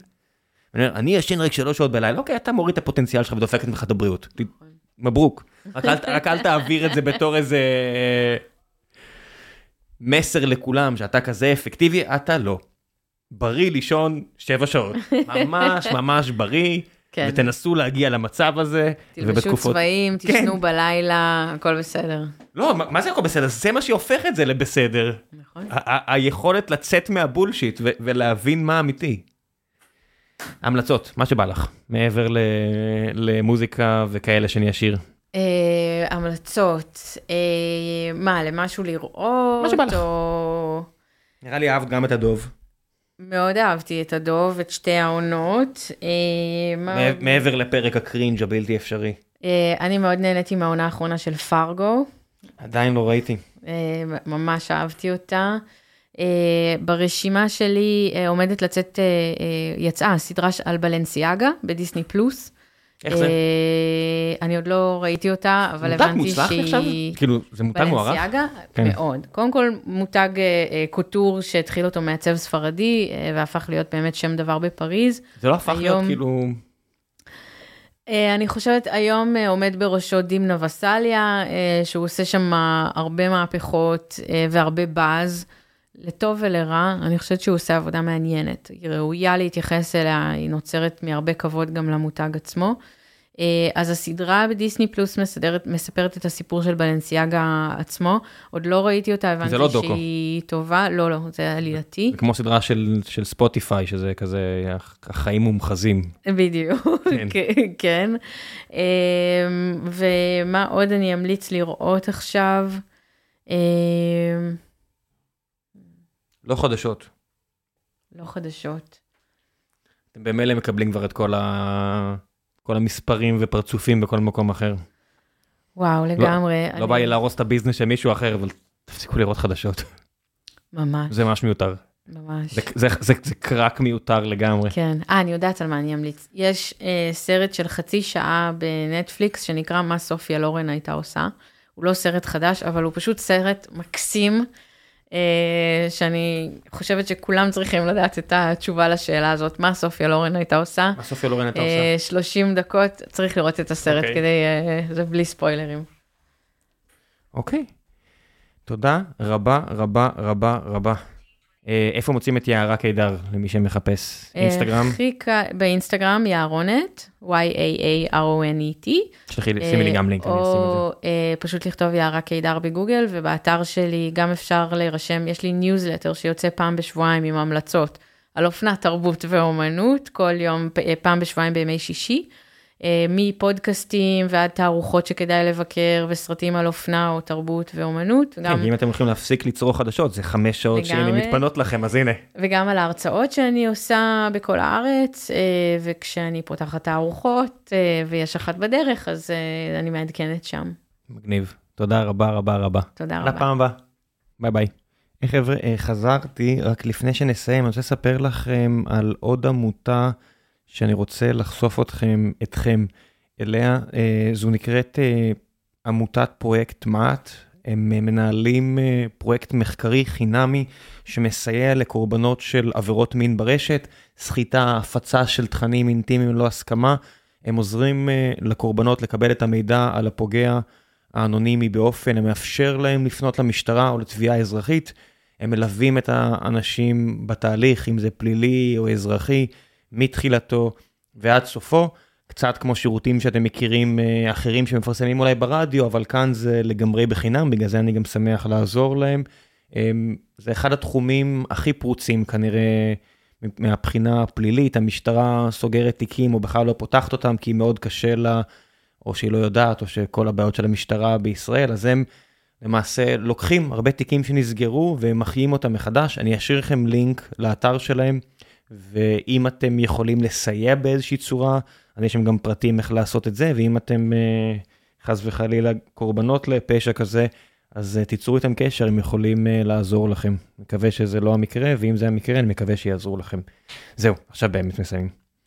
אני אומר, אני ישן רק שלוש שעות בלילה, אוקיי, אתה מוריד את הפוטנציאל שלך ודופק את ממך את הבריאות. מברוק. רק אל, רק אל תעביר את זה בתור איזה מסר לכולם שאתה כזה אפקטיבי, אתה לא. בריא לישון שבע שעות. ממש ממש בריא, כן. ותנסו להגיע למצב הזה. תלבשו צבעים, כן. תשנו בלילה, הכל בסדר. לא, מה, מה זה הכל בסדר? זה מה שהופך את זה לבסדר. נכון? היכולת לצאת מהבולשיט ו- ולהבין מה אמיתי. המלצות, מה שבא לך, מעבר ל- למוזיקה וכאלה שאני אשאיר. אה, המלצות, אה, מה, למשהו לראות? מה שבא לך. או... נראה לי אהבת גם את הדוב. מאוד אהבתי את הדוב, את שתי העונות. אה, מעבר לפרק הקרינג' הבלתי אפשרי. אה, אני מאוד נהניתי מהעונה האחרונה של פארגו, עדיין לא ראיתי. אה, ממש אהבתי אותה. ברשימה שלי עומדת לצאת, אה, אה, יצאה סדרה על בלנסיאגה בדיסני פלוס. איך זה? אה, אני עוד לא ראיתי אותה, אבל מותג הבנתי מוצלח נחשב? שהיא... כאילו, זה מותג מוערך? בלנסיאגה? כן. מאוד. קודם כל, מותג אה, אה, קוטור שהתחיל אותו מעצב ספרדי, והפך להיות באמת שם דבר בפריז. זה לא הפך להיות היום- כאילו... אה, אני חושבת, היום עומד בראשו דימנה וסליה, שהוא עושה שם הרבה מהפכות והרבה באז, לטוב ולרע. אני חושבת שהוא עושה עבודה מעניינת. היא ראויה להתייחס אליה, היא נוצרת מהרבה כבוד גם למותג עצמו. אה, אז הסדרה בדיסני פלוס מסדרת, מספרת את הסיפור של בלנסיאגה עצמו. עוד לא ראיתי אותה, הבנתי לא דוקו. שהיא טובה. לא, לא, זה עלילתי. זה כמו סדרה של, של ספוטיפיי, שזה כזה החיים מומחזים. בדיוק, כן. כן. אמ, ומה עוד אני אמליץ לראות עכשיו? לא חדשות. לא חדשות. אתם במילא מקבלים כבר את כל, ה... כל המספרים ופרצופים בכל מקום אחר. וואו, לגמרי. לא אני- בא לי להרוס את הביזנס של מישהו אחר, אבל תפסיקו לראות חדשות. ממש, זה ממש מיותר. ממש. זה, זה, זה, זה קרק מיותר לגמרי. כן. אה, אני יודעת על מה אני אמליץ. יש אה, סרט של חצי שעה בנטפליקס שנקרא מה סופיה לורן הייתה עושה. הוא לא סרט חדש, אבל הוא פשוט סרט מקסים, שאני חושבת שכולם צריכים לדעת את התשובה לשאלה הזאת, מה סופיה לורן הייתה עושה. מה סופיה לורן אתה אה, עושה? 30 דקות, צריך לראות את הסרט אוקיי. כדי, אה, זה בלי ספוילרים. אוקיי. תודה רבה רבה רבה רבה. אה, איפה מוצאים את יערה קידר למי שמחפש? אינסטגרם? אה, הכי קל, באינסטגרם יערונת, Y-A-A-R-O-N-E-T. שלחי לי, שימי לי גם לינק, אני אשים את זה. או אה, פשוט לכתוב יערה קידר בגוגל, ובאתר שלי גם אפשר להירשם, יש לי ניוזלטר שיוצא פעם בשבועיים עם המלצות על אופנה, תרבות ואומנות, כל יום, אה, פעם בשבועיים בימי שישי, אה, מפודקאסטים ועד תערוכות שכדאי לבקר, וסרטים על אופנה או תרבות ואומנות, כן, גם, אם אתם הולכים להפסיק לצרוך חדשות, זה חמש שעות לגמרי. מתפנות לכם, אז הנה. וגם על ההרצאות שאני עושה בכל הארץ, אה, וכשאני פותחת תערוכות, אה, ויש אחת בדרך, אז אה, אני מעדכנת שם. מגניב. תודה רבה רבה רבה. תודה רבה. לפעם הבאה. ביי ביי. חבר'ה, חזרתי, רק לפני שנסיים, אני רוצה לספר לכם על עוד עמותה שאני רוצה לחשוף אתכם, אתכם אליה. זו נקראת עמותת פרויקט מה"ט. הם מנהלים פרויקט מחקרי חינמי שמסייע לקורבנות של עבירות מין ברשת, סחיטה, הפצה של תכנים אינטימיים ללא הסכמה. הם עוזרים לקורבנות לקבל את המידע על הפוגע האנונימי באופן המאפשר להם לפנות למשטרה או לתביעה אזרחית. הם מלווים את האנשים בתהליך, אם זה פלילי או אזרחי, מתחילתו ועד סופו. קצת כמו שירותים שאתם מכירים אחרים שמפרסמים אולי ברדיו, אבל כאן זה לגמרי בחינם, בגלל זה אני גם שמח לעזור להם. זה אחד התחומים הכי פרוצים כנראה מהבחינה הפלילית, המשטרה סוגרת תיקים או בכלל לא פותחת אותם כי מאוד קשה לה, או שהיא לא יודעת, או שכל הבעיות של המשטרה בישראל, אז הם למעשה לוקחים הרבה תיקים שנסגרו ומחיים אותם מחדש. אני אשאיר לכם לינק לאתר שלהם, ואם אתם יכולים לסייע באיזושהי צורה, אז יש שם גם פרטים איך לעשות את זה, ואם אתם חס וחלילה קורבנות לפשע כזה, אז תיצרו איתם קשר, הם יכולים לעזור לכם. מקווה שזה לא המקרה, ואם זה המקרה, אני מקווה שיעזרו לכם. זהו, עכשיו באמת מסיימים.